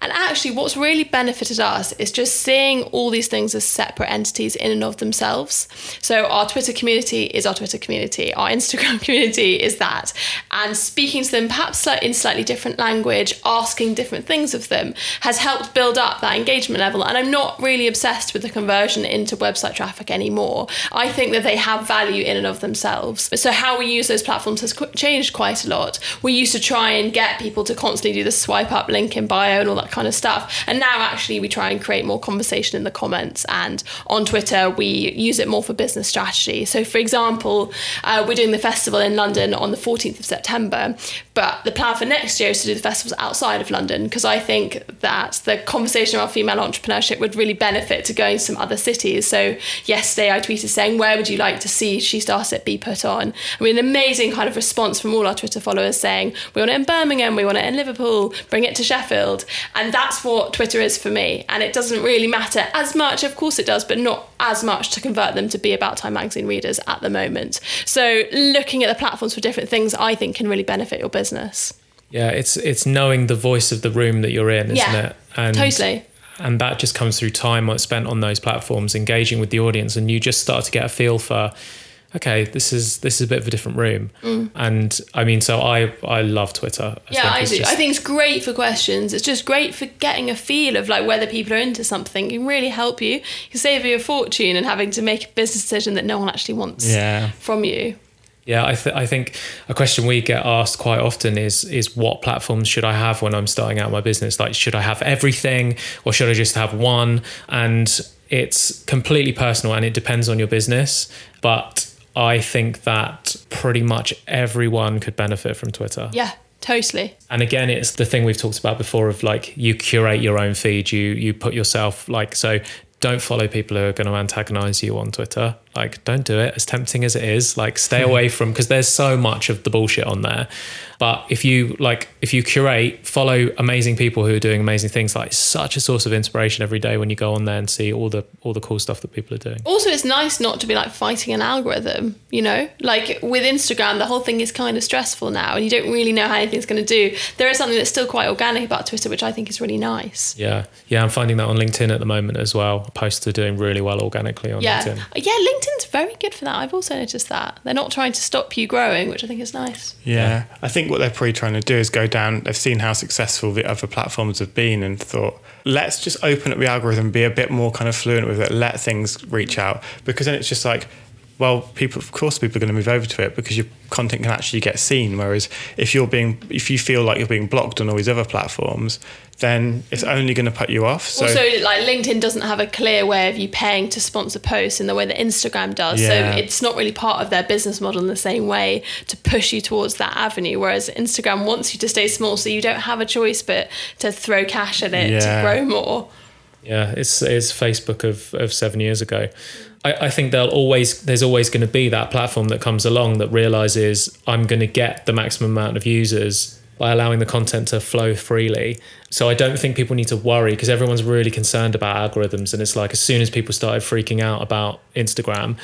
And actually, what's really benefited us is just seeing all these things as separate entities in and of themselves. So, our Twitter community is our Twitter community, our Instagram community is that. And speaking to them, perhaps in slightly different language, asking different things of them, has helped build up that engagement level. And I'm not really obsessed with the conversion into website traffic anymore. I think that they have value in and of themselves. So, how we use those platforms has changed quite a lot. We used to try and get people to constantly do the swipe up link in bio and all that kind of stuff. And now, actually, we try and create more conversation in the comments. And on Twitter, we use it more for business strategy. So, for example, uh, we're doing the festival in London on the 14th of September, but the plan for next year is to do the festivals outside of London because I think that the conversation around female entrepreneurship would really benefit to going to some other cities. So, yesterday I tweeted saying, Where would you like to see She Starts It be put on? I mean, an amazing kind of response from all our Twitter followers saying, We want it in Birmingham, we want it in Liverpool, bring it to Sheffield. And that's what Twitter is for me. And it doesn't really matter as much, of course it does, but not as much to convert them to be About Time magazine readers at the moment. So, looking at the platforms for different things, I think can really benefit your business. Yeah, it's it's knowing the voice of the room that you're in, isn't Yeah, it? And totally. And that just comes through time spent on those platforms, engaging with the audience, and you just start to get a feel for, okay, this is this is a bit of a different room. And I mean, so I I love Twitter. Mm. Yeah, I do. just- I think it's great for questions. It's just great for getting a feel of like whether people are into something. It can really help you. It can save you a fortune and having to make a business decision that no one actually wants Yeah. from you. Yeah, I, th- I think a question we get asked quite often is is what platforms should I have when I'm starting out my business? Like, should I have everything or should I just have one? And it's completely personal and it depends on your business. But I think that pretty much everyone could benefit from Twitter. Yeah, totally. And again, it's the thing we've talked about before of like you curate your own feed. You you put yourself like so. Don't follow people who are going to antagonize you on Twitter. Like, don't do it. As tempting as it is, like, stay away from because there's so much of the bullshit on there. But if you like, if you curate, follow amazing people who are doing amazing things. Like, it's such a source of inspiration every day when you go on there and see all the all the cool stuff that people are doing. Also, it's nice not to be like fighting an algorithm, you know? Like with Instagram, the whole thing is kind of stressful now and you don't really know how anything's going to do. There is something that's still quite organic about Twitter, which I think is really nice. Yeah, yeah. I'm finding that on LinkedIn at the moment as well. Posts are doing really well organically on Yeah. LinkedIn. Uh, yeah, LinkedIn's very good for that. I've also noticed that. They're not trying to stop you growing, which I think is nice. Yeah. I think what they're probably trying to do is go down, they've seen how successful the other platforms have been and thought, let's just open up the algorithm, be a bit more kind of fluent with it, let things reach out. Because then it's just like, well, people, of course, people are going to move over to it because your content can actually get seen. Whereas if you're being, if you feel like you're being blocked on all these other platforms, then it's only going to put you off. So also, like LinkedIn doesn't have a clear way of you paying to sponsor posts in the way that Instagram does. Yeah. So it's not really part of their business model in the same way to push you towards that avenue. Whereas Instagram wants you to stay small, so you don't have a choice but to throw cash at it Yeah. to grow more. Yeah, it's it's Facebook of, of seven years ago. I, I think there'll always there's always going to be that platform that comes along that realizes I'm going to get the maximum amount of users by allowing the content to flow freely. So I don't think people need to worry because everyone's really concerned about algorithms, and it's like as soon as people started freaking out about Instagram,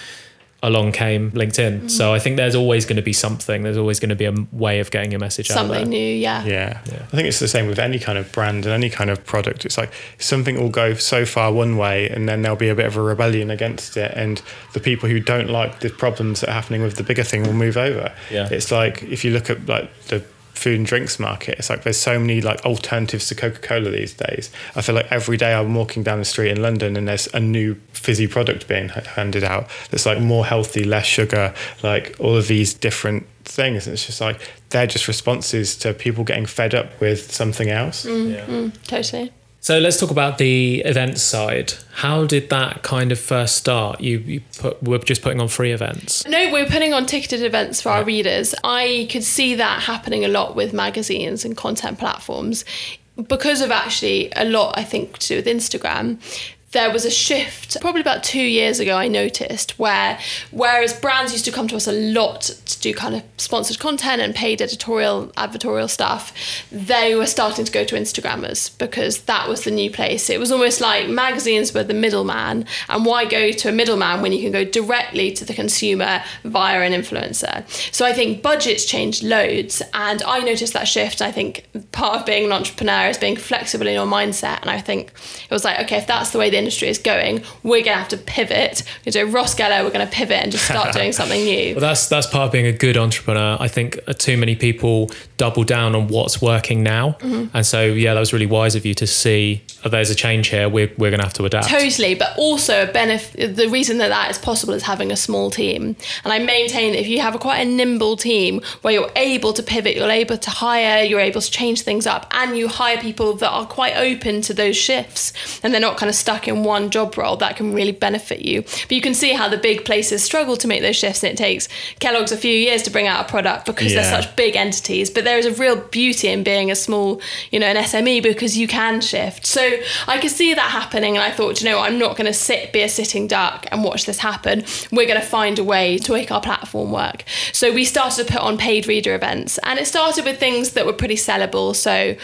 along came LinkedIn. Mm. So I think there's always going to be something. There's always going to be a way of getting your message out. Something new, yeah. Yeah. I think it's the same with any kind of brand and any kind of product. It's like something will go so far one way and then there'll be a bit of a rebellion against it. And the people who don't like the problems that are happening with the bigger thing will move over. Yeah. It's like if you look at like the food and drinks market. It's like there's so many like alternatives to Coca Cola these days. I feel like every day I'm walking down the street in London and there's a new fizzy product being handed out that's like more healthy, less sugar, like all of these different things. And it's just like they're just responses to people getting fed up with something else. Mm, yeah. Mm, totally. So let's talk about the event side. How did that kind of first start? You, you put, were just putting on free events. No, we're putting on ticketed events for our readers. I could see that happening a lot with magazines and content platforms because of actually a lot, I think, to do with Instagram. There was a shift probably about two years ago. I noticed where, whereas brands used to come to us a lot to do kind of sponsored content and paid editorial, advertorial stuff, they were starting to go to Instagrammers because that was the new place. It was almost like magazines were the middleman, and why go to a middleman when you can go directly to the consumer via an influencer? So I think budgets changed loads, and I noticed that shift. I think part of being an entrepreneur is being flexible in your mindset, and I think it was like, okay, if that's the way the industry is going, we're gonna have to pivot. We're gonna do Ross Geller, we're gonna pivot and just start doing something new. Well, that's that's part of being a good entrepreneur. I think uh, too many people double down on what's working now, Mm-hmm. and so yeah, that was really wise of you to see oh, there's a change here. We're we're going to have to adapt. Totally, but also a benefit. The reason that that is possible is having a small team, and I maintain that if you have a quite a nimble team where you're able to pivot, you're able to hire, you're able to change things up, and you hire people that are quite open to those shifts, and they're not kind of stuck in one job role. That can really benefit you. But you can see how the big places struggle to make those shifts, and it takes Kellogg's a few years to bring out a product because Yeah. they're such big entities. But there is a real beauty in being a small, you know, an SME because you can shift. So I could see that happening, and I thought, you know, I'm not going to sit, be a sitting duck, and watch this happen. We're going to find a way to make our platform work. So we started to put on paid reader events, and it started with things that were pretty sellable. So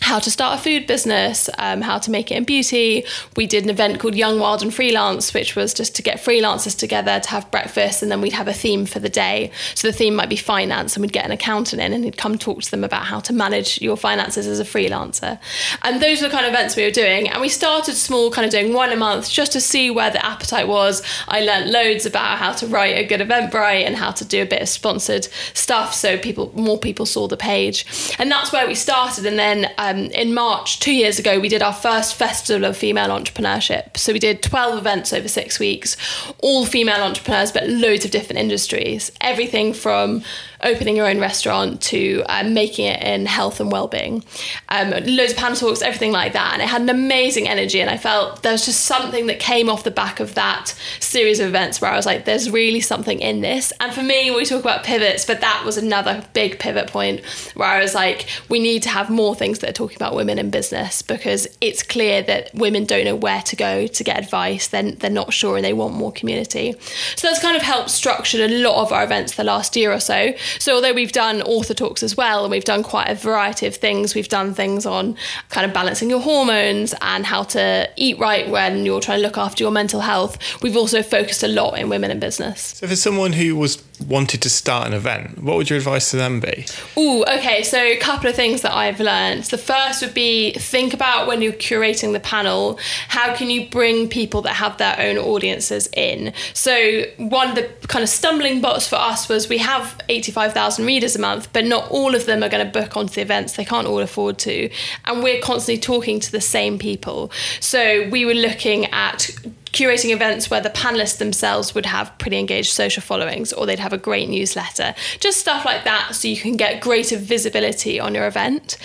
how to start a food business, um, how to make it in beauty. We did an event called Young, Wild, and Freelance, which was just to get freelancers together to have breakfast, and then we'd have a theme for the day. So the theme might be finance, and we'd get an accountant in, and he'd come talk to them about how to manage your finances as a freelancer. And those were the kind of events we were doing. And we started small, kind of doing one a month, just to see where the appetite was. I learnt loads about how to write a good Eventbrite and how to do a bit of sponsored stuff, so people, more people saw the page. And that's where we started. And then um, Um, in March, two years ago, we did our first festival of female entrepreneurship. So we did 12 events over six weeks, all female entrepreneurs, but loads of different industries. Everything from opening your own restaurant to um, making it in health and well-being. Um, loads of panel talks, everything like that. And it had an amazing energy. And I felt there was just something that came off the back of that series of events where I was like, there's really something in this. And for me, we talk about pivots, but that was another big pivot point where I was like, we need to have more things that are talking about women in business because it's clear that women don't know where to go to get advice. Then they're not sure and they want more community. So that's kind of helped structure a lot of our events the last year or so. So although we've done author talks as well, and we've done quite a variety of things, we've done things on kind of balancing your hormones and how to eat right when you're trying to look after your mental health. We've also focused a lot in women in business. So for someone who was wanted to start an event, what would your advice to them be? Ooh, okay. So a couple of things that I've learned. The first would be think about when you're curating the panel, how can you bring people that have their own audiences in? So one of the kind of stumbling blocks for us was we have 85,000 readers a month, but not all of them are going to book onto the events. They can't all afford to. And we're constantly talking to the same people. So we were looking at curating events where the panelists themselves would have pretty engaged social followings or they'd have a great newsletter. Just stuff like that so you can get greater visibility on your event.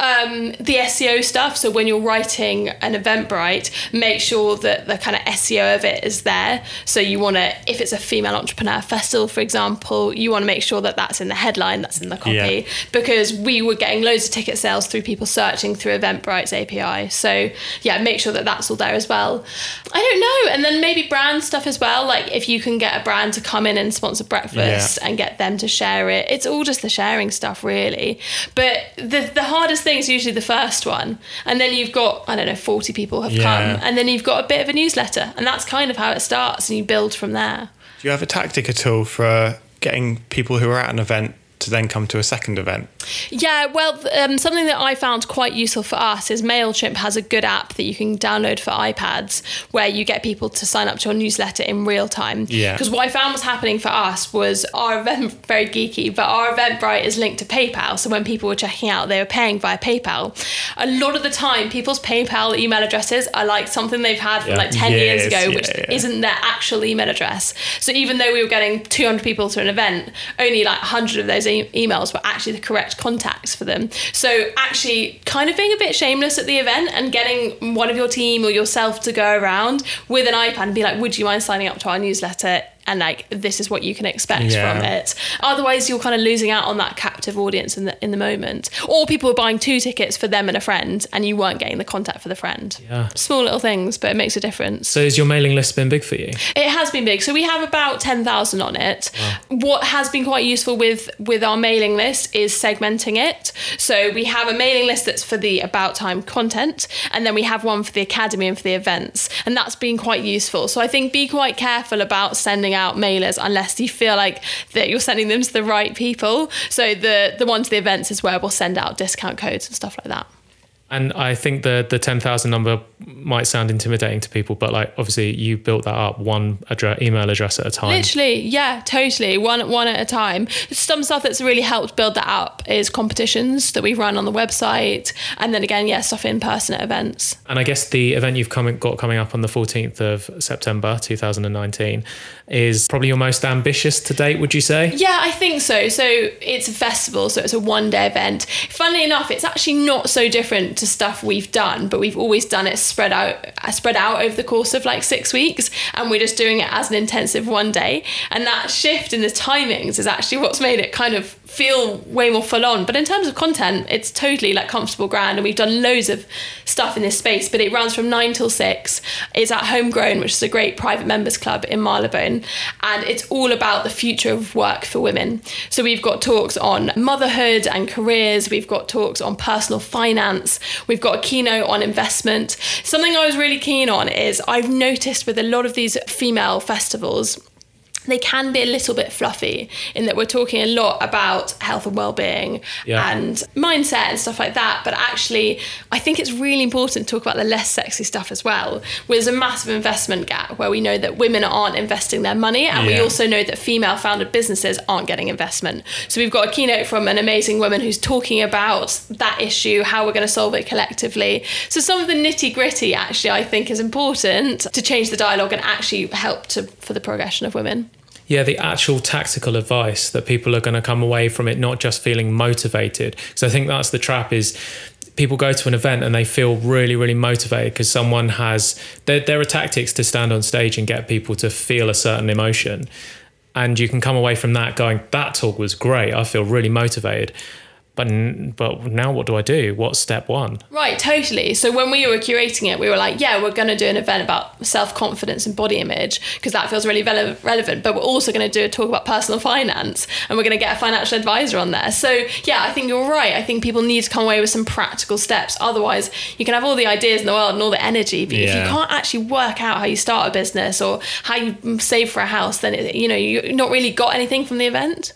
Um, the seo stuff so when you're writing an eventbrite make sure that the kind of seo of it is there. So you want to if it's a female entrepreneur festival for example you want to make sure that that's in the headline that's in the copy. Yeah. because we were getting loads of ticket sales through people searching through eventbrite's api so yeah make sure that that's all there as well. I don't know and then maybe brand stuff as well like if you can get a brand to come in and sponsor breakfast Yeah. and get them to share it it's all just the sharing stuff really but the the hardest thing is usually the first one and then you've got i don't know 40 people have Yeah. come and then you've got a bit of a newsletter and that's kind of how it starts and you build from there Do you have a tactic at all for getting people who are at an event to then come to a second event? Yeah, well, um, something that I found quite useful for us is MailChimp has a good app that you can download for iPads where you get people to sign up to your newsletter in real time. Yeah. Because what I found was happening for us was our event, very geeky, but our Eventbrite is linked to PayPal. So when people were checking out, they were paying via PayPal. A lot of the time, people's PayPal email addresses are like something they've had from Yeah. like 10 years ago, yeah, which yeah. isn't their actual email address. So even though we were getting 200 people to an event, only like 100 of those e- emails were actually the correct contacts for them. So actually, kind of being a bit shameless at the event and getting one of your team or yourself to go around with an iPad and be like, "Would you mind signing up to our newsletter?" And like, this is what you can expect Yeah. from it. Otherwise, you're kind of losing out on that captive audience in the in the moment. Or people are buying two tickets for them and a friend, and you weren't getting the contact for the friend. Yeah. Small little things, but it makes a difference. So has your mailing list been big for you? It has been big. So we have about 10,000 on it. What has been quite useful with with our mailing list is segmenting it. So we have a mailing list that's for the about time content and then we have one for the academy and for the events. And that's been quite useful. So I think be quite careful about sending out mailers unless you feel like that you're sending them to the right people. So the the ones the events is where we'll send out discount codes and stuff like that. And I think the the ten thousand number might sound intimidating to people, but like obviously you built that up one address, email address at a time. Literally, yeah, totally. One one at a time. Some stuff that's really helped build that up is competitions that we run on the website, and then again, yeah, stuff in person at events. And I guess the event you've come, got coming up on the 14th of September 2019 is probably your most ambitious to date, would you say? Yeah, I think so. So it's a festival, so it's a one day event. Funnily enough, it's actually not so different to stuff we've done, but we've always done it spread out spread out over the course of like six weeks, and we're just doing it as an intensive one day. And that shift in the timings is actually what's made it kind of feel way more full on. But in terms of content, it's totally like comfortable ground, and we've done loads of stuff in this space. But it runs from nine till six. It's at Homegrown, which is a great private members club in Marylebone, and it's all about the future of work for women. So we've got talks on motherhood and careers. We've got talks on personal finance. We've got a keynote on investment. Something I was really keen on is I've noticed with a lot of these female festivals they can be a little bit fluffy in that we're talking a lot about health and well-being Yeah. and mindset and stuff like that but actually i think it's really important to talk about the less sexy stuff as well. Where there's a massive investment gap where we know that women aren't investing their money and we also know that female founded businesses aren't getting investment. So we've got a keynote from an amazing woman who's talking about that issue how we're going to solve it collectively. So some of the nitty gritty actually i think is important to change the dialogue and actually help to for the progression of women Yeah, the actual tactical advice that people are going to come away from it not just feeling motivated. So I think that's the trap is people go to an event and they feel really, really motivated because someone has there, there are tactics to stand on stage and get people to feel a certain emotion. And you can come away from that going, that talk was great. I feel really motivated. But but now what do I do? What's step one? Right, totally. So when we were curating it, we were like, yeah, we're going to do an event about self confidence and body image because that feels really rele- relevant. But we're also going to do a talk about personal finance and we're going to get a financial advisor on there. So yeah, I think you're right. I think people need to come away with some practical steps. Otherwise, you can have all the ideas in the world and all the energy, but if you can't actually work out how you start a business or how you save for a house, then it, you know you're not really got anything from the event.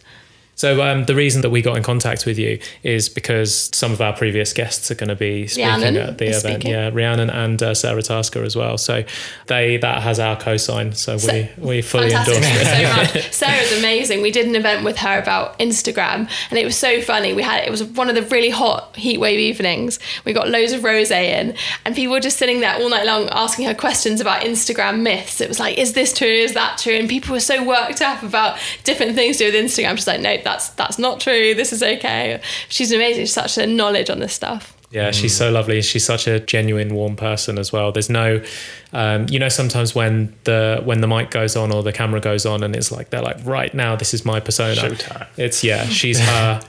So um, the reason that we got in contact with you is because some of our previous guests are going to be speaking Rhiannon at the event. speaking. Yeah, Rhiannon and uh, Sarah Tasker as well. So they that has our cosign. So we we fully Fantastic. endorse it. Thank you so much. Sarah's amazing. We did an event with her about Instagram, and it was so funny. We had it was one of the really hot heatwave evenings. We got loads of rosé in, and people were just sitting there all night long asking her questions about Instagram myths. It was like, is this true? Is that true? And people were so worked up about different things to do with Instagram. She's like, no, that's that's not true. This is okay. She's amazing. She's such a knowledge on this stuff. Yeah, she's so lovely. She's such a genuine, warm person as well. There's no, um, you know, sometimes when the when the mic goes on or the camera goes on, and it's like they're like, right now, this is my persona. Showtime. It's yeah, she's her.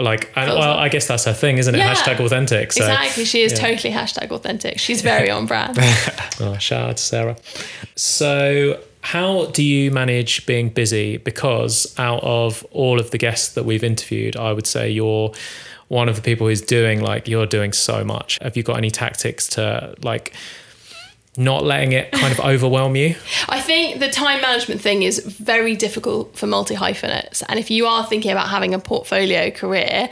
Like, and, well, I guess that's her thing, isn't it? Yeah. Hashtag authentic. So, exactly. She is yeah. totally hashtag authentic. She's very on brand. Oh, shout out to Sarah. So, how do you manage being busy? Because out of all of the guests that we've interviewed, I would say you're one of the people who's doing like you're doing so much. Have you got any tactics to like not letting it kind of overwhelm you? I think the time management thing is very difficult for multi hyphenates. And if you are thinking about having a portfolio career,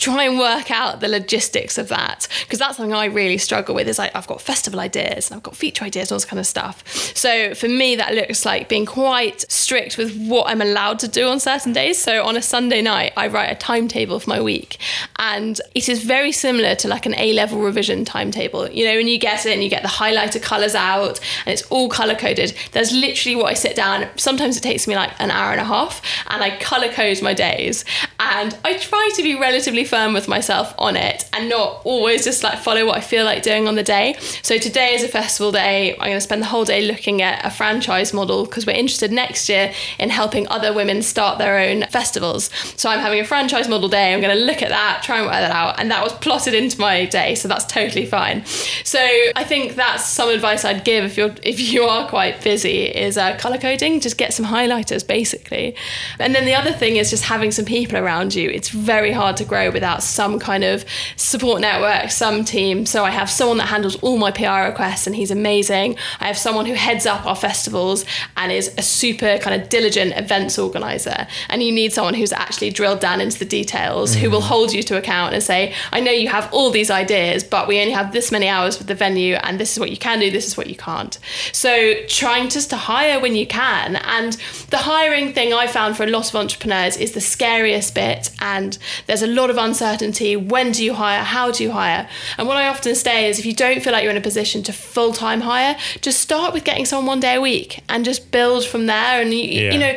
try and work out the logistics of that because that's something I really struggle with. Is like I've got festival ideas and I've got feature ideas and all this kind of stuff. So for me that looks like being quite strict with what I'm allowed to do on certain days. So on a Sunday night I write a timetable for my week and it is very similar to like an A-level revision timetable. You know when you get it and you get the highlighter colors out and it's all color coded there's literally what I sit down. Sometimes it takes me like an hour and a half and I color code my days. And I try to be relatively firm with myself on it and not always just like follow what I feel like doing on the day. So today is a festival day. I'm going to spend the whole day looking at a franchise model because we're interested next year in helping other women start their own festivals. So I'm having a franchise model day. I'm going to look at that, try and work that out. And that was plotted into my day. So that's totally fine. So I think that's some advice I'd give if you're if you are quite busy is uh, color coding. Just get some highlighters basically. And then the other thing is just having some people around you. It's very hard to grow without some kind of support network, some team. So I have someone that handles all my PR requests and he's amazing. I have someone who heads up our festivals and is a super kind of diligent events organizer. And you need someone who's actually drilled down into the details, mm. who will hold you to account and say, I know you have all these ideas, but we only have this many hours with the venue and this is what you can do, this is what you can't. So trying just to hire when you can. And the hiring thing I found for a lot of entrepreneurs is the scariest bit. And there's a lot of uncertainty. When do you hire? How do you hire? And what I often say is if you don't feel like you're in a position to full time hire, just start with getting someone one day a week and just build from there. And you, yeah. you know,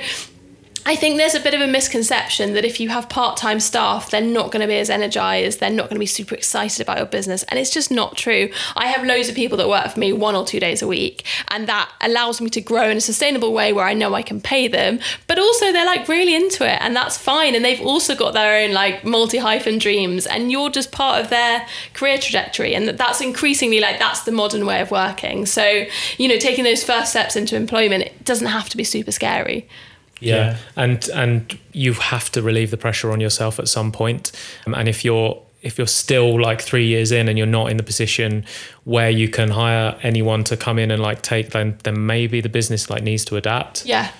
I think there's a bit of a misconception that if you have part time staff, they're not going to be as energized, they're not going to be super excited about your business. And it's just not true. I have loads of people that work for me one or two days a week, and that allows me to grow in a sustainable way where I know I can pay them, but also they're like really into it, and that's fine. And they've also got their own like multi hyphen dreams, and you're just part of their career trajectory. And that's increasingly like that's the modern way of working. So, you know, taking those first steps into employment, it doesn't have to be super scary. Yeah. yeah. and and you have to relieve the pressure on yourself at some point. Um, and if you're if you're still like three years in and you're not in the position where you can hire anyone to come in and like take then then maybe the business like needs to adapt. Yeah,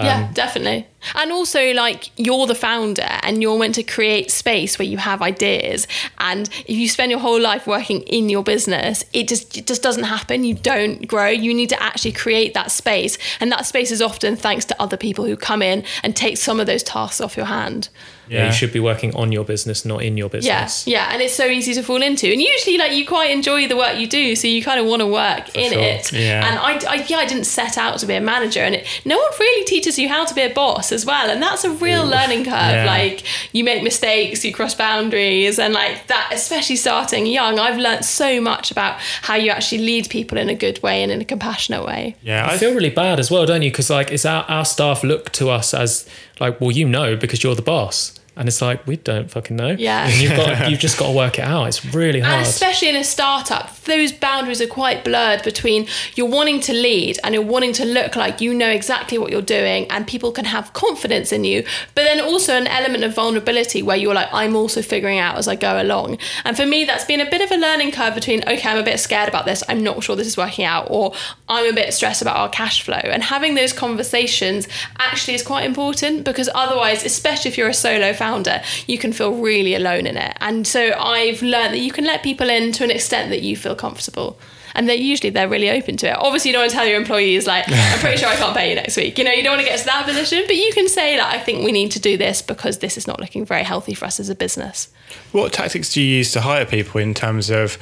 um, yeah, definitely. And also, like, you're the founder and you're meant to create space where you have ideas. And if you spend your whole life working in your business, it just, it just doesn't happen. You don't grow. You need to actually create that space. And that space is often thanks to other people who come in and take some of those tasks off your hand. Yeah. you should be working on your business, not in your business. Yeah, yeah, and it's so easy to fall into. And usually, like you quite enjoy the work you do, so you kind of want to work For in sure. it. Yeah. And I, I, yeah, I didn't set out to be a manager, and it, no one really teaches you how to be a boss as well, and that's a real Ooh. learning curve. Yeah. Like you make mistakes, you cross boundaries, and like that, especially starting young, I've learned so much about how you actually lead people in a good way and in a compassionate way. Yeah, I feel really bad as well, don't you? Because like, it's our, our staff look to us as like, well, you know, because you're the boss and it's like we don't fucking know. Yeah, and you've got you've just got to work it out. It's really hard, and especially in a startup, those boundaries are quite blurred between you're wanting to lead and you're wanting to look like you know exactly what you're doing, and people can have confidence in you, but then also an element of vulnerability where you're like, I'm also figuring out as I go along. And for me, that's been a bit of a learning curve between okay, I'm a bit scared about this, I'm not sure this is working out, or I'm a bit stressed about our cash flow, and having those conversations actually is quite important because otherwise, especially if you're a solo founder, you can feel really alone in it. And so I've learned that you can let people in to an extent that you feel comfortable. And they're usually they're really open to it. Obviously, you don't want to tell your employees like, "I'm pretty sure I can't pay you next week." You know, you don't want to get to that position, but you can say like, "I think we need to do this because this is not looking very healthy for us as a business." What tactics do you use to hire people in terms of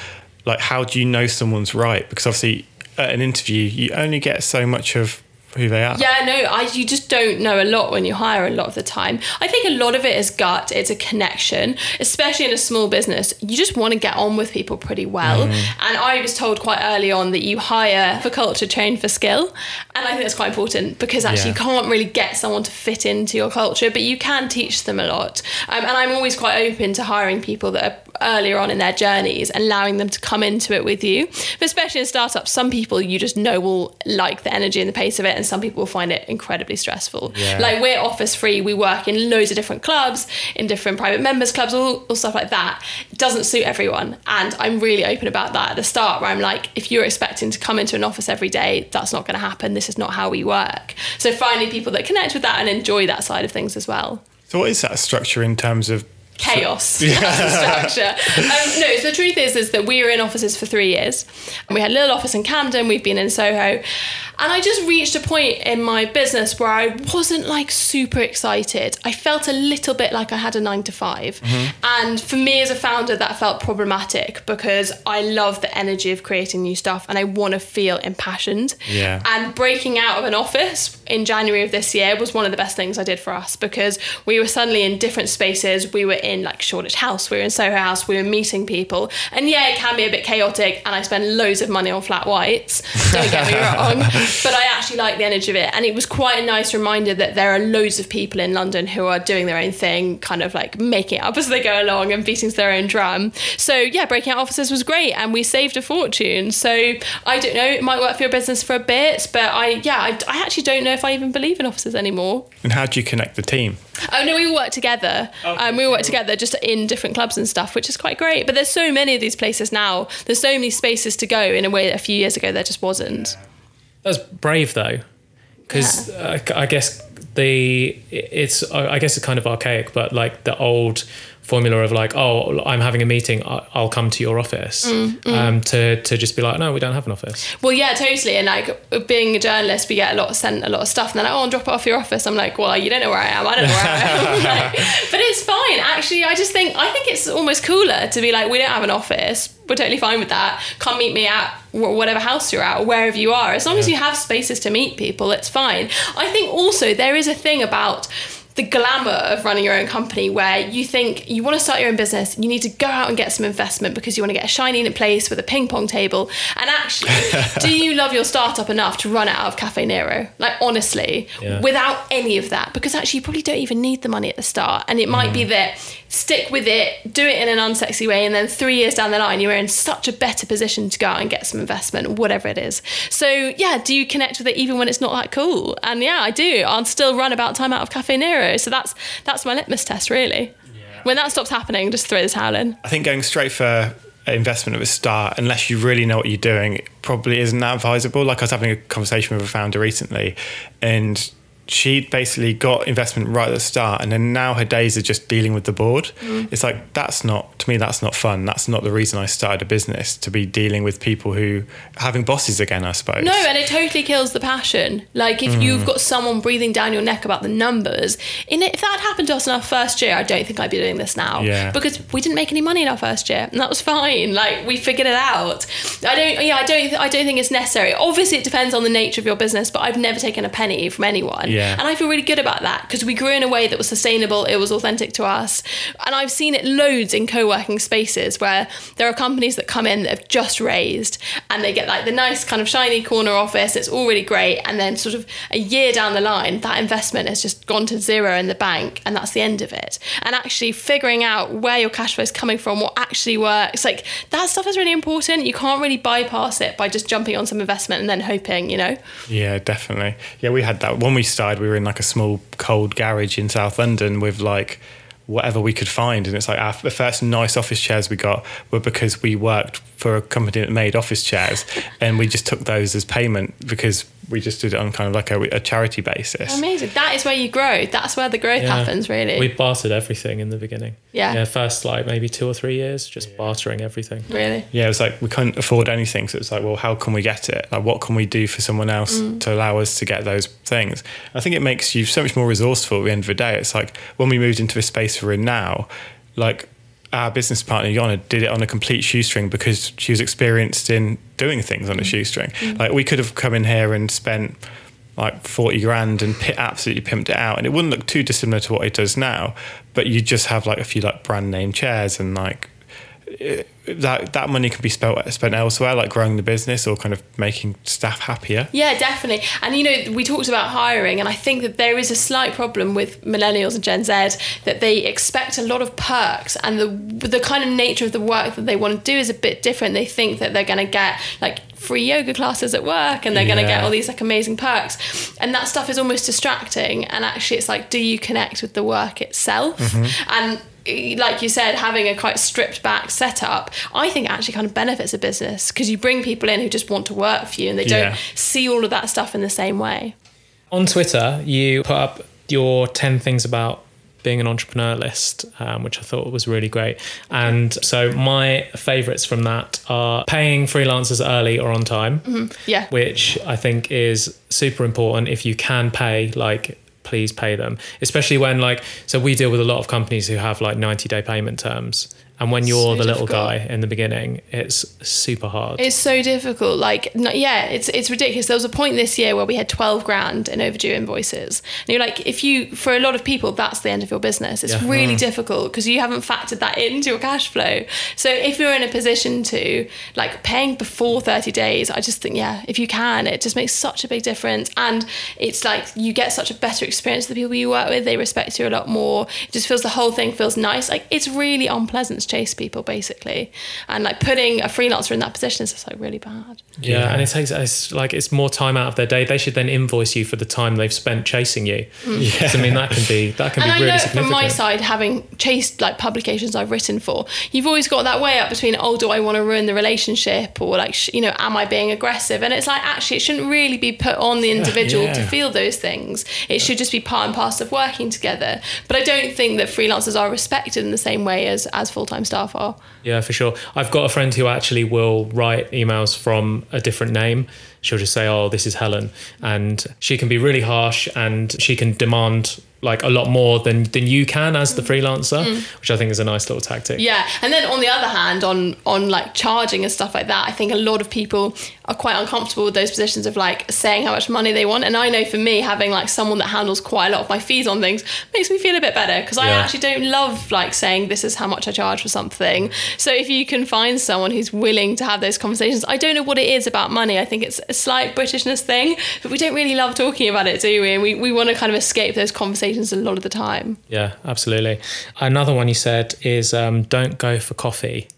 like how do you know someone's right? Because obviously, at an interview, you only get so much of who they are. Yeah, no, I you just don't know a lot when you hire a lot of the time. I think a lot of it is gut, it's a connection, especially in a small business. You just want to get on with people pretty well. Mm. And I was told quite early on that you hire for culture, train for skill. And I think that's quite important because actually yeah. you can't really get someone to fit into your culture, but you can teach them a lot. Um, and I'm always quite open to hiring people that are earlier on in their journeys and allowing them to come into it with you. But especially in startups, some people you just know will like the energy and the pace of it and some people will find it incredibly stressful. Yeah. Like we're office free, we work in loads of different clubs, in different private members clubs, all, all stuff like that. It doesn't suit everyone. And I'm really open about that at the start, where I'm like, if you're expecting to come into an office every day, that's not going to happen. This is not how we work. So finding people that connect with that and enjoy that side of things as well So what is that structure in terms of chaos the structure. Um, no, so the truth is, is that we were in offices for three years, and we had a little office in Camden. We've been in Soho, and I just reached a point in my business where I wasn't like super excited. I felt a little bit like I had a nine to 5 and for me as a founder, that felt problematic because I love the energy of creating new stuff, and I want to feel impassioned. Yeah. And breaking out of an office in January of this year was one of the best things I did for us because we were suddenly in different spaces. We were in like Shoreditch House, we were in Soho House, we were meeting people. And yeah, it can be a bit chaotic and I spend loads of money on flat whites. Don't get me wrong. But I actually like the energy of it. And it was quite a nice reminder that there are loads of people in London who are doing their own thing, kind of like making it up as they go along and beating to their own drum. So yeah, breaking out offices was great and we saved a fortune. So I don't know, it might work for your business for a bit, but I yeah, I, I actually don't know if I even believe in offices anymore. and how do you connect the team? Oh no, we all work together. um, we all work together just in different clubs and stuff, which is quite great. But there's so many of these places now. There's so many spaces to go in a way that a few years ago there just wasn't. That's brave though, because uh, I guess the it's I guess it's kind of archaic, but like the old formula of like, oh, I'm having a meeting, I'll come to your office, Um, to to just be like, no, we don't have an office. Well, yeah, totally. And like being a journalist, we get a lot sent a lot of stuff, and they're like, "Oh, I'll drop it off your office." I'm like, "Well, you don't know where I am. I don't know where I am." Like, but it's fine. Actually, I just think I think it's almost cooler to be like, "We don't have an office. We're totally fine with that. Come meet me at whatever house you're at, or wherever you are. As long as you have spaces to meet people, it's fine." I think also there is a thing about the glamour of running your own company where you think you want to start your own business you need to go out and get some investment because you want to get a shiny place with a ping pong table. And actually do you love your startup enough to run it out of Caffè Nero? Like honestly Yeah. without any of that because actually you probably don't even need the money at the start. And it might be mm. that stick with it do it in an unsexy way and then three years down the line you're in such a better position to go out and get some investment whatever it is. So yeah do you connect with it even when it's not that cool? And yeah i do. I'll still run about time out of Caffè Nero so that's that's my litmus test really. When that stops happening just throw the towel in. I think going straight for investment at the start, unless you really know what you're doing, it probably isn't that advisable. Like I was having a conversation with a founder recently, and she basically got investment right at the start, and then now her days are just dealing with the board. It's like that's not to me. That's not fun. That's not the reason I started a business to be dealing with people who having bosses again. I suppose. No, and it totally kills the passion. Like if Mm. you've got someone breathing down your neck about the numbers, in it, if that had happened to us in our first year, I don't think I'd be doing this now. Yeah. Because we didn't make any money in our first year, and that was fine. Like we figured it out. I don't. Yeah, I don't. I don't think it's necessary. Obviously, it depends on the nature of your business, but I've never taken a penny from anyone, Yeah. And I feel really good about that because we grew in a way that was sustainable. It was authentic to us, and I've seen it loads in co-working spaces where there are companies that come in that have just raised and they get like the nice kind of shiny corner office. It's all really great, and then sort of a year down the line, that investment has just gone to zero in the bank, and that's the end of it. And actually figuring out where your cash flow is coming from, what actually works, like that stuff is really important. You can't really bypass it by just jumping on some investment and then hoping, you know. Yeah, definitely. Yeah, we had that when we started. We were in like a small cold garage in South London with like whatever we could find, and it's like our the first nice office chairs we got were because we worked for a company that made office chairs, and we just took those as payment because we just did it on kind of like a, a charity basis. Amazing. That is where you grow. That's where the growth Yeah. happens, really. We bartered everything in the beginning. Yeah. Yeah, first like maybe two or three years, just bartering everything. really. Yeah, it was like we couldn't afford anything, so it's like, well, how can we get it? Like, what can we do for someone else mm. to allow us to get those things? I think it makes you so much more resourceful at the end of the day. It's like when we moved into the space we're in now, like our business partner Yona did it on a complete shoestring because she was experienced in doing things on a mm. shoestring. Mm. Like we could have come in here and spent like 40 grand and pi absolutely pimped it out and it wouldn't look too dissimilar to what it does now but you just have like a few like brand name chairs and like that that money can be spent spent elsewhere like growing the business or kind of making staff happier Yeah, definitely. And you know, we talked about hiring, and I think that there is a slight problem with millennials and Gen Z that they expect a lot of perks, and the the kind of nature of the work that they want to do is a bit different. They think that they're going to get like free yoga classes at work and they're going to get all these like amazing perks and that stuff is almost distracting and actually it's like do you connect with the work itself Mm-hmm. and like you said having a quite stripped back setup i think actually kind of benefits a business because you bring people in who just want to work for you and they don't Yeah. see all of that stuff in the same way On Twitter, you put up your 10 things about being an entrepreneur list, um, which I thought was really great. And so my favorites from that are paying freelancers early or on time, yeah which I think is super important. If you can pay, like, please pay them, especially when, like, so we deal with a lot of companies who have like 90 day payment terms. And when you're So the little difficult. guy in the beginning, it's super hard. It's so difficult. Like, no, yeah, it's it's ridiculous. There was a point this year where we had twelve grand in overdue invoices. And you're like, if you, for a lot of people, that's the end of your business. It's Yeah. really mm. difficult because you haven't factored that into your cash flow. So if you're in a position to like paying before thirty days, I just think yeah, if you can, it just makes such a big difference. And it's like you get such a better experience with the people you work with. They respect you a lot more. It just feels the whole thing feels nice. Like it's really unpleasant chase people basically, and like putting a freelancer in that position is just like really bad. Yeah, and it takes it's like it's more time out of their day. They should then invoice you for the time they've spent chasing you. Mm. Yeah. I mean that can be that can And be I really know significant. from my side, having chased like publications I've written for, you've always got that weigh up between, oh, do I want to ruin the relationship, or like, sh- you know, am I being aggressive? And it's like actually, it shouldn't really be put on the individual to feel those things. It should just be part and parcel of working together. But I don't think that freelancers are respected in the same way as as full time staff are. Yeah, for sure. I've got a friend who actually will write emails from a different name. She'll just say, "Oh, this is Helen," and she can be really harsh and she can demand like a lot more than than you can as the freelancer, which I think is a nice little tactic. Mm. Yeah, and then on the other hand, on on like charging and stuff like that, I think a lot of people are quite uncomfortable with those positions of like saying how much money they want. And I know for me, having like someone that handles quite a lot of my fees on things makes me feel a bit better because I actually don't love like saying this is how much I charge for something. So if you can find someone who's willing to have those conversations, I don't know what it is about money. I think it's a slight Britishness thing, but we don't really love talking about it, do we? And we, we want to kind of escape those conversations a lot of the time. Yeah, absolutely. Another one you said is um, don't go for coffee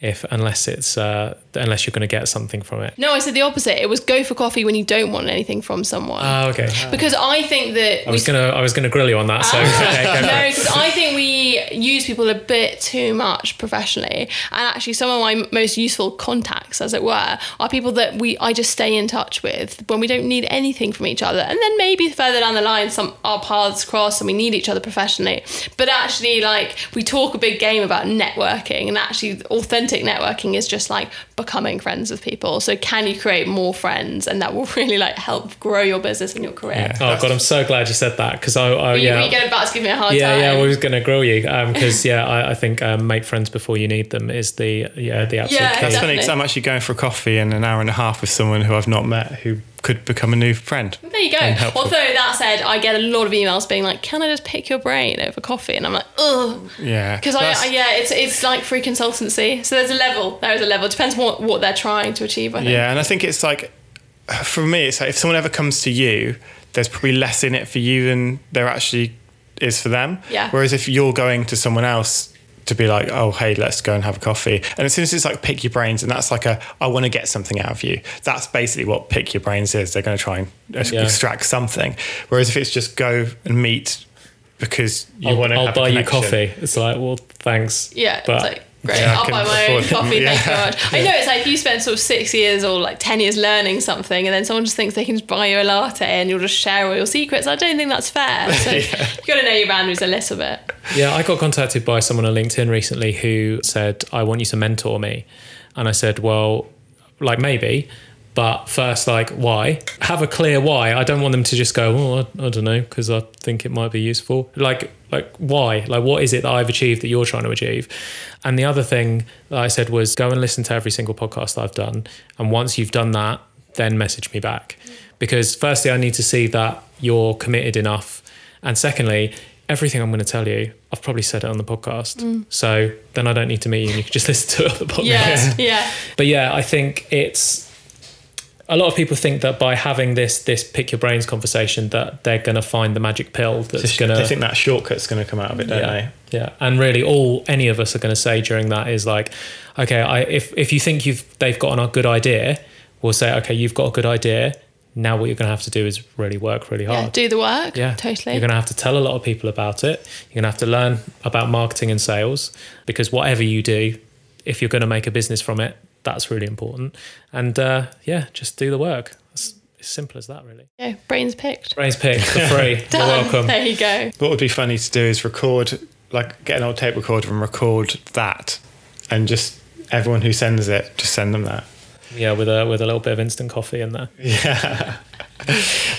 if unless it's uh, unless you're going to get something from it. No, I said the opposite. It was go for coffee when you don't want anything from someone. Oh, okay. because I think that I was gonna I was gonna grill you on that. So okay, no, because I think we use people a bit too much professionally, and actually, some of my most useful contacts, as it were, are people that we I just stay in touch with when we don't need anything from each other, and then maybe further down the line, some our paths cross and we need each other professionally. But actually, like we talk a big game about networking, and actually, authentic networking is just like becoming friends with people. So, can you create more friends, and that will really like help grow your business and your career. Yeah. Oh god, I'm so glad you said that because I, I Were you, yeah. were you going about to give me a hard yeah, time? yeah, yeah, we was going to grill you because yeah, I, I think um, make friends before you need them is the yeah the absolute Yeah, key. That's funny Definitely. because I'm actually going for a coffee in an hour and a half with someone who I've not met who could become a new friend. There you go. Although that said, I get a lot of emails being like, "Can I just pick your brain over coffee?" And I'm like, "Ugh," Yeah. because I, I yeah, it's it's like free consultancy. So there's a level. There is a level. It depends what what they're trying to achieve. I think. Yeah, and I think it's like, for me, it's like if someone ever comes to you, there's probably less in it for you than there actually is for them. Yeah. Whereas if you're going to someone else to be like, oh, hey, let's go and have a coffee. And as soon as it's like pick your brains, and that's like a, I want to get something out of you. That's basically what pick your brains is. They're going to try and Yeah. extract something. Whereas if it's just go and meet because you I'll, want to I'll have a buy you coffee. It's like, well, thanks. Yeah, but it's like great. Yeah, I I'll can buy my own afford it. coffee. Thank you Yeah. very much. I know it's like you spend sort of six years or like ten years learning something, and then someone just thinks they can just buy you a latte and you'll just share all your secrets. I don't think that's fair. So you've got to know your boundaries a little bit. Yeah, I got contacted by someone on LinkedIn recently who said, I want you to mentor me. And I said, well, like maybe, but first, like, why? Have a clear why. I don't want them to just go, well, I, I don't know, because I think it might be useful. Like, like why? Like, what is it that I've achieved that you're trying to achieve? And the other thing that I said was go and listen to every single podcast I've done. And once you've done that, then message me back. Because firstly, I need to see that you're committed enough. And secondly, everything I'm going to tell you, I've probably said it on the podcast. Mm. So then I don't need to meet you and you can just listen to it on the podcast. Yeah, yeah. But yeah, I think it's a lot of people think that by having this this pick your brains conversation that they're going to find the magic pill that's going They to think that shortcut's going to come out of it, don't yeah, yeah. And really, all any of us are going to say during that is like, okay, I, if if you think you've they've got a good idea, we'll say, okay, you've got a good idea. Now what you're going to have to do is really work really hard. Yeah, do the work. Yeah, totally. You're going to have to tell a lot of people about it. You're going to have to learn about marketing and sales because whatever you do, if you're going to make a business from it, that's really important. And uh, yeah, just do the work. It's as simple as that, really. yeah, brains picked. Brains picked for free. You're welcome. There you go. What would be funny to do is record, like, get an old tape recorder and record that, and just everyone who sends it, just send them that. Yeah, with a with a little bit of instant coffee in there. Yeah.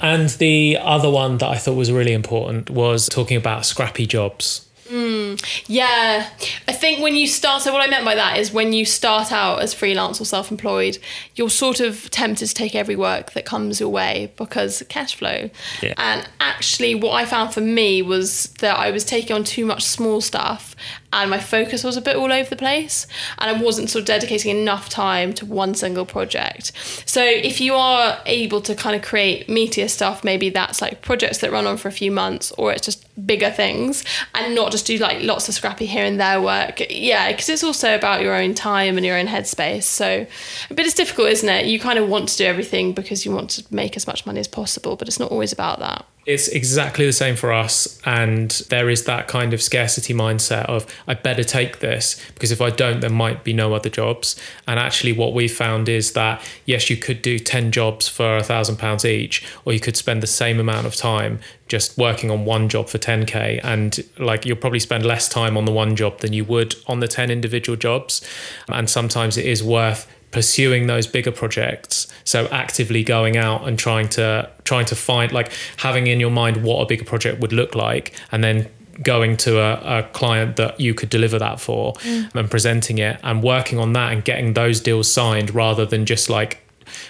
And the other one that I thought was really important was talking about scrappy jobs. Mm, yeah, I think when you start, so what I meant by that is when you start out as freelance or self employed, you're sort of tempted to take every work that comes your way because cash flow. Yeah. And actually, what I found for me was that I was taking on too much small stuff and my focus was a bit all over the place and I wasn't sort of dedicating enough time to one single project. So if you are able to kind of create meatier stuff, maybe that's like projects that run on for a few months or it's just bigger things and not just do like lots of scrappy here and there work. Yeah, because it's also about your own time and your own headspace. So but it's difficult, isn't it? You kind of want to do everything because you want to make as much money as possible, but it's not always about that. It's exactly the same for us. And there is that kind of scarcity mindset of, I better take this because if I don't, there might be no other jobs. And actually, what we found is that, yes, you could do 10 jobs for a thousand pounds each, or you could spend the same amount of time just working on one job for 10K. And like, you'll probably spend less time on the one job than you would on the 10 individual jobs. And sometimes it is worth pursuing those bigger projects. So actively going out and trying to trying to find like having in your mind what a bigger project would look like and then going to a, a client that you could deliver that for mm. and presenting it and working on that and getting those deals signed rather than just like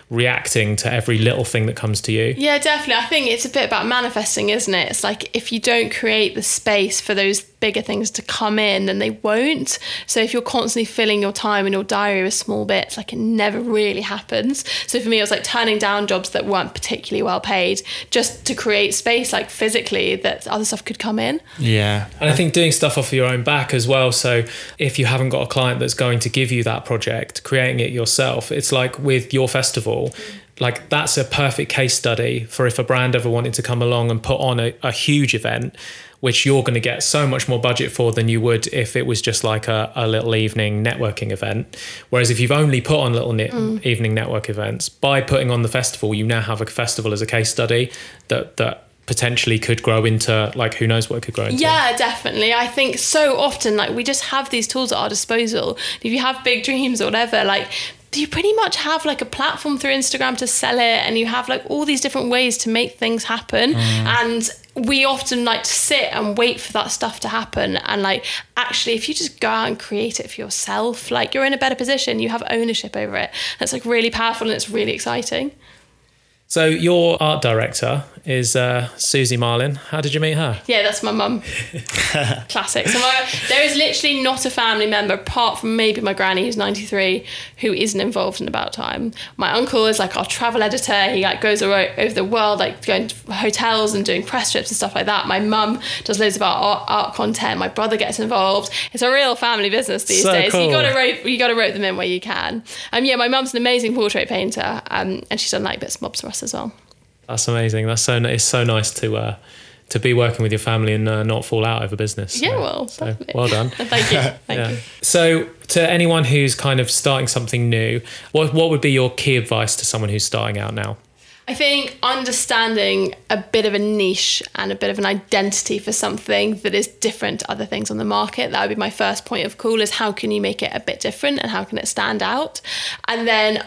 reacting to every little thing that comes to you Yeah, definitely. I think it's a bit about manifesting, isn't it? It's like if you don't create the space for those bigger things to come in, then they won't. So if you're constantly filling your time in your diary with small bits, like it never really happens. So for me, it was like turning down jobs that weren't particularly well paid just to create space, like physically, that other stuff could come in. Yeah. And I think doing stuff off your own back as well. So if you haven't got a client that's going to give you that project, creating it yourself, it's like with your festival, like that's a perfect case study for if a brand ever wanted to come along and put on a, a huge event, which you're going to get so much more budget for than you would if it was just like a, a little evening networking event. Whereas if you've only put on little ne- mm. evening network events, by putting on the festival, you now have a festival as a case study that that potentially could grow into like who knows what it could grow into. Yeah, definitely. I think so often, like, we just have these tools at our disposal. If you have big dreams or whatever, like, you pretty much have like a platform through Instagram to sell it, and you have like all these different ways to make things happen. Mm. And we often like to sit and wait for that stuff to happen. And like, actually, if you just go out and create it for yourself, like, you're in a better position, you have ownership over it. That's like really powerful and it's really exciting. So your art director is uh, Susie Marlin. How did you meet her? Yeah, that's my mum. Classic. So my, there is literally not a family member apart from maybe my granny who's 93 who isn't involved in About Time. My uncle is like our travel editor. He like goes over, over the world, like going to hotels and doing press trips and stuff like that. My mum does loads of art, art content. My brother gets involved. It's a real family business these So days. cool. You gotta rope, you gotta rope them in where you can. Um, yeah, my mum's an amazing portrait painter, um, and she's done like bits and bobs for us as well. That's amazing. That's so it's so nice to uh, to be working with your family and uh, not fall out over business. Yeah, So- well, so well done. Thank you. Thank Yeah. you. So, to anyone who's kind of starting something new, what what would be your key advice to someone who's starting out now? I think understanding a bit of a niche and a bit of an identity for something that is different to other things on the market. That would be my first point of call is how can you make it a bit different and how can it stand out? And then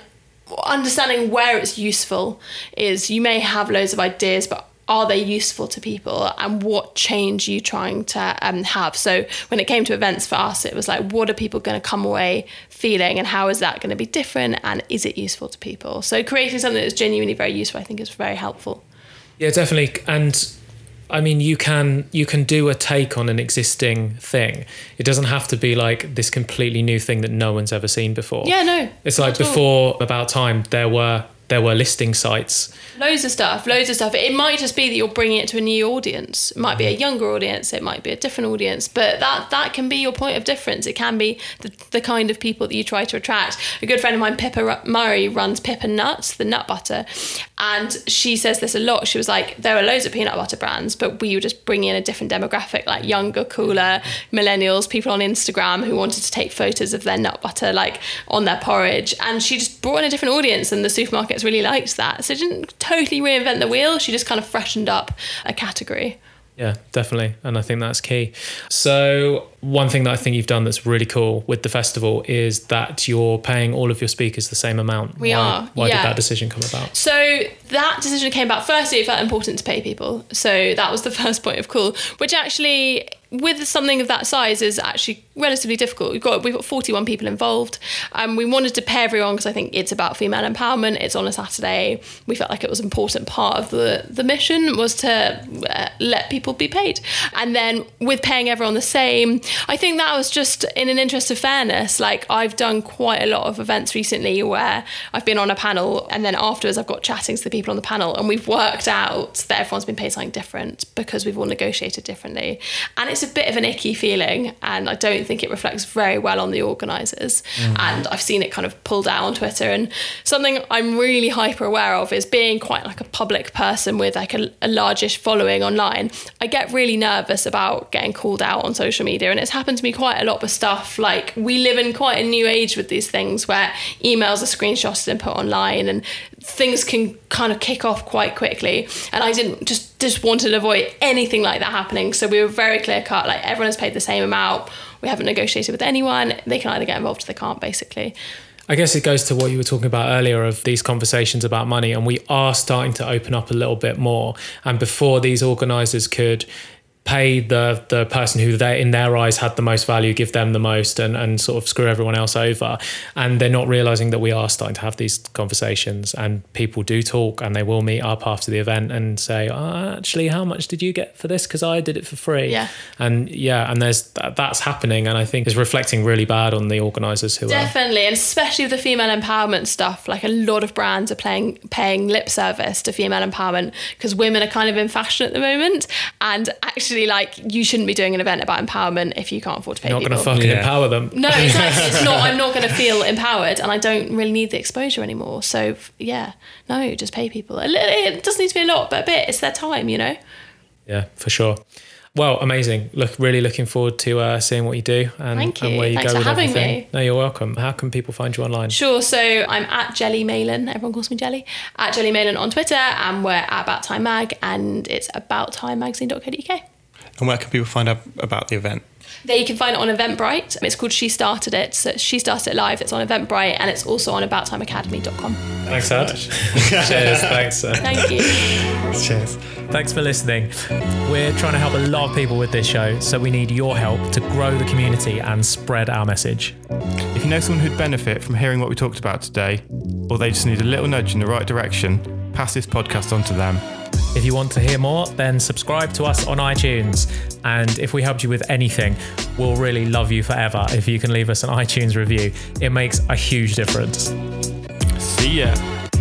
understanding where it's useful is you may have loads of ideas, but are they useful to people? And what change are you trying to um, have? So when it came to events for us it was like what are people going to come away feeling and how is that going to be different and is it useful to people? So creating something that's genuinely very useful i think is very helpful. Yeah, definitely. And I mean, you can you can do a take on an existing thing. It doesn't have to be like this completely new thing that no one's ever seen before. yeah no It's like at all. before about time there were there were listing sites. Loads of stuff, loads of stuff. It might just be that you're bringing it to a new audience. It might be a younger audience, it might be a different audience, but that that can be your point of difference. It can be the, the kind of people that you try to attract. A good friend of mine, Pippa Murray, runs Pip & Nut, the nut butter, and she says this a lot. She was like, there are loads of peanut butter brands, but we were just bringing in a different demographic, like younger, cooler millennials, people on Instagram who wanted to take photos of their nut butter, like on their porridge, and she just brought in a different audience, and the supermarkets really liked that. So she didn't totally reinvent the wheel. She just kind of freshened up a category. Yeah, definitely. And I think that's key. So, one thing that I think you've done that's really cool with the festival is that you're paying all of your speakers the same amount. We why, are, Why yeah. did that decision come about? So that decision came about. Firstly, it felt important to pay people. So that was the first point of call, which actually, with something of that size, is actually relatively difficult. We've got we've got 41 people involved. Um, we wanted to pay everyone because I think it's about female empowerment. It's on a Saturday. We felt like it was an important part of the the mission was to uh, let people be paid. And then with paying everyone the same, I think that was just in an interest of fairness. Like I've done quite a lot of events recently where I've been on a panel and then afterwards I've got chatting to the people on the panel and we've worked out that everyone's been paid something different because we've all negotiated differently. And it's a bit of an icky feeling and I don't think it reflects very well on the organisers. Mm. And I've seen it kind of pulled out on Twitter and something I'm really hyper aware of is being quite like a public person with like a, a largish following online. I get really nervous about getting called out on social media and it's happened to me quite a lot with stuff like we live in quite a new age with these things where emails are screenshotted and put online and things can kind of kick off quite quickly. And I didn't just just wanted to avoid anything like that happening. So we were very clear cut like everyone has paid the same amount. We haven't negotiated with anyone. They can either get involved or they can't basically. I guess it goes to what you were talking about earlier of these conversations about money, and we are starting to open up a little bit more. And before these organisers could pay the the person who they in their eyes had the most value, give them the most, and and sort of screw everyone else over, and they're not realizing that we are starting to have these conversations, and people do talk, and they will meet up after the event and say, oh, actually, how much did you get for this? Because I did it for free. Yeah. and yeah, and there's that, that's happening, and I think is reflecting really bad on the organisers who are. Definitely, and especially with the female empowerment stuff, like a lot of brands are playing paying lip service to female empowerment because women are kind of in fashion at the moment, and actually, like you shouldn't be doing an event about empowerment if you can't afford to pay people. You're not going to fucking Yeah. empower them. no, exactly. It's not. I'm not going to feel empowered, and I don't really need the exposure anymore. So yeah, no, just pay people. It doesn't need to be a lot, but a bit. It's their time, you know. Yeah, for sure. Well, amazing. Look, really looking forward to uh, seeing what you do and, Thank and you. where you Thanks go for with having everything. me. No, you're welcome. How can people find you online? Sure. So I'm at Jelly Malin. Everyone calls me Jelly. At Jelly Malin on Twitter, and we're at About Time Mag, and it's abouttimemagazine.co.uk. And where can people find out about the event? There you can find it on Eventbrite. It's called She Started It. So She Started It Live. It's on Eventbrite, and it's also on AboutTimeAcademy.com. Thanks, Ad. Cheers. Thanks. uh, Thank you. Cheers. Thanks for listening. We're trying to help a lot of people with this show, so we need your help to grow the community and spread our message. If you know someone who'd benefit from hearing what we talked about today, or they just need a little nudge in the right direction, pass this podcast on to them. If you want to hear more, then subscribe to us on iTunes. And if we helped you with anything, we'll really love you forever if you can leave us an iTunes review. It makes a huge difference. See ya.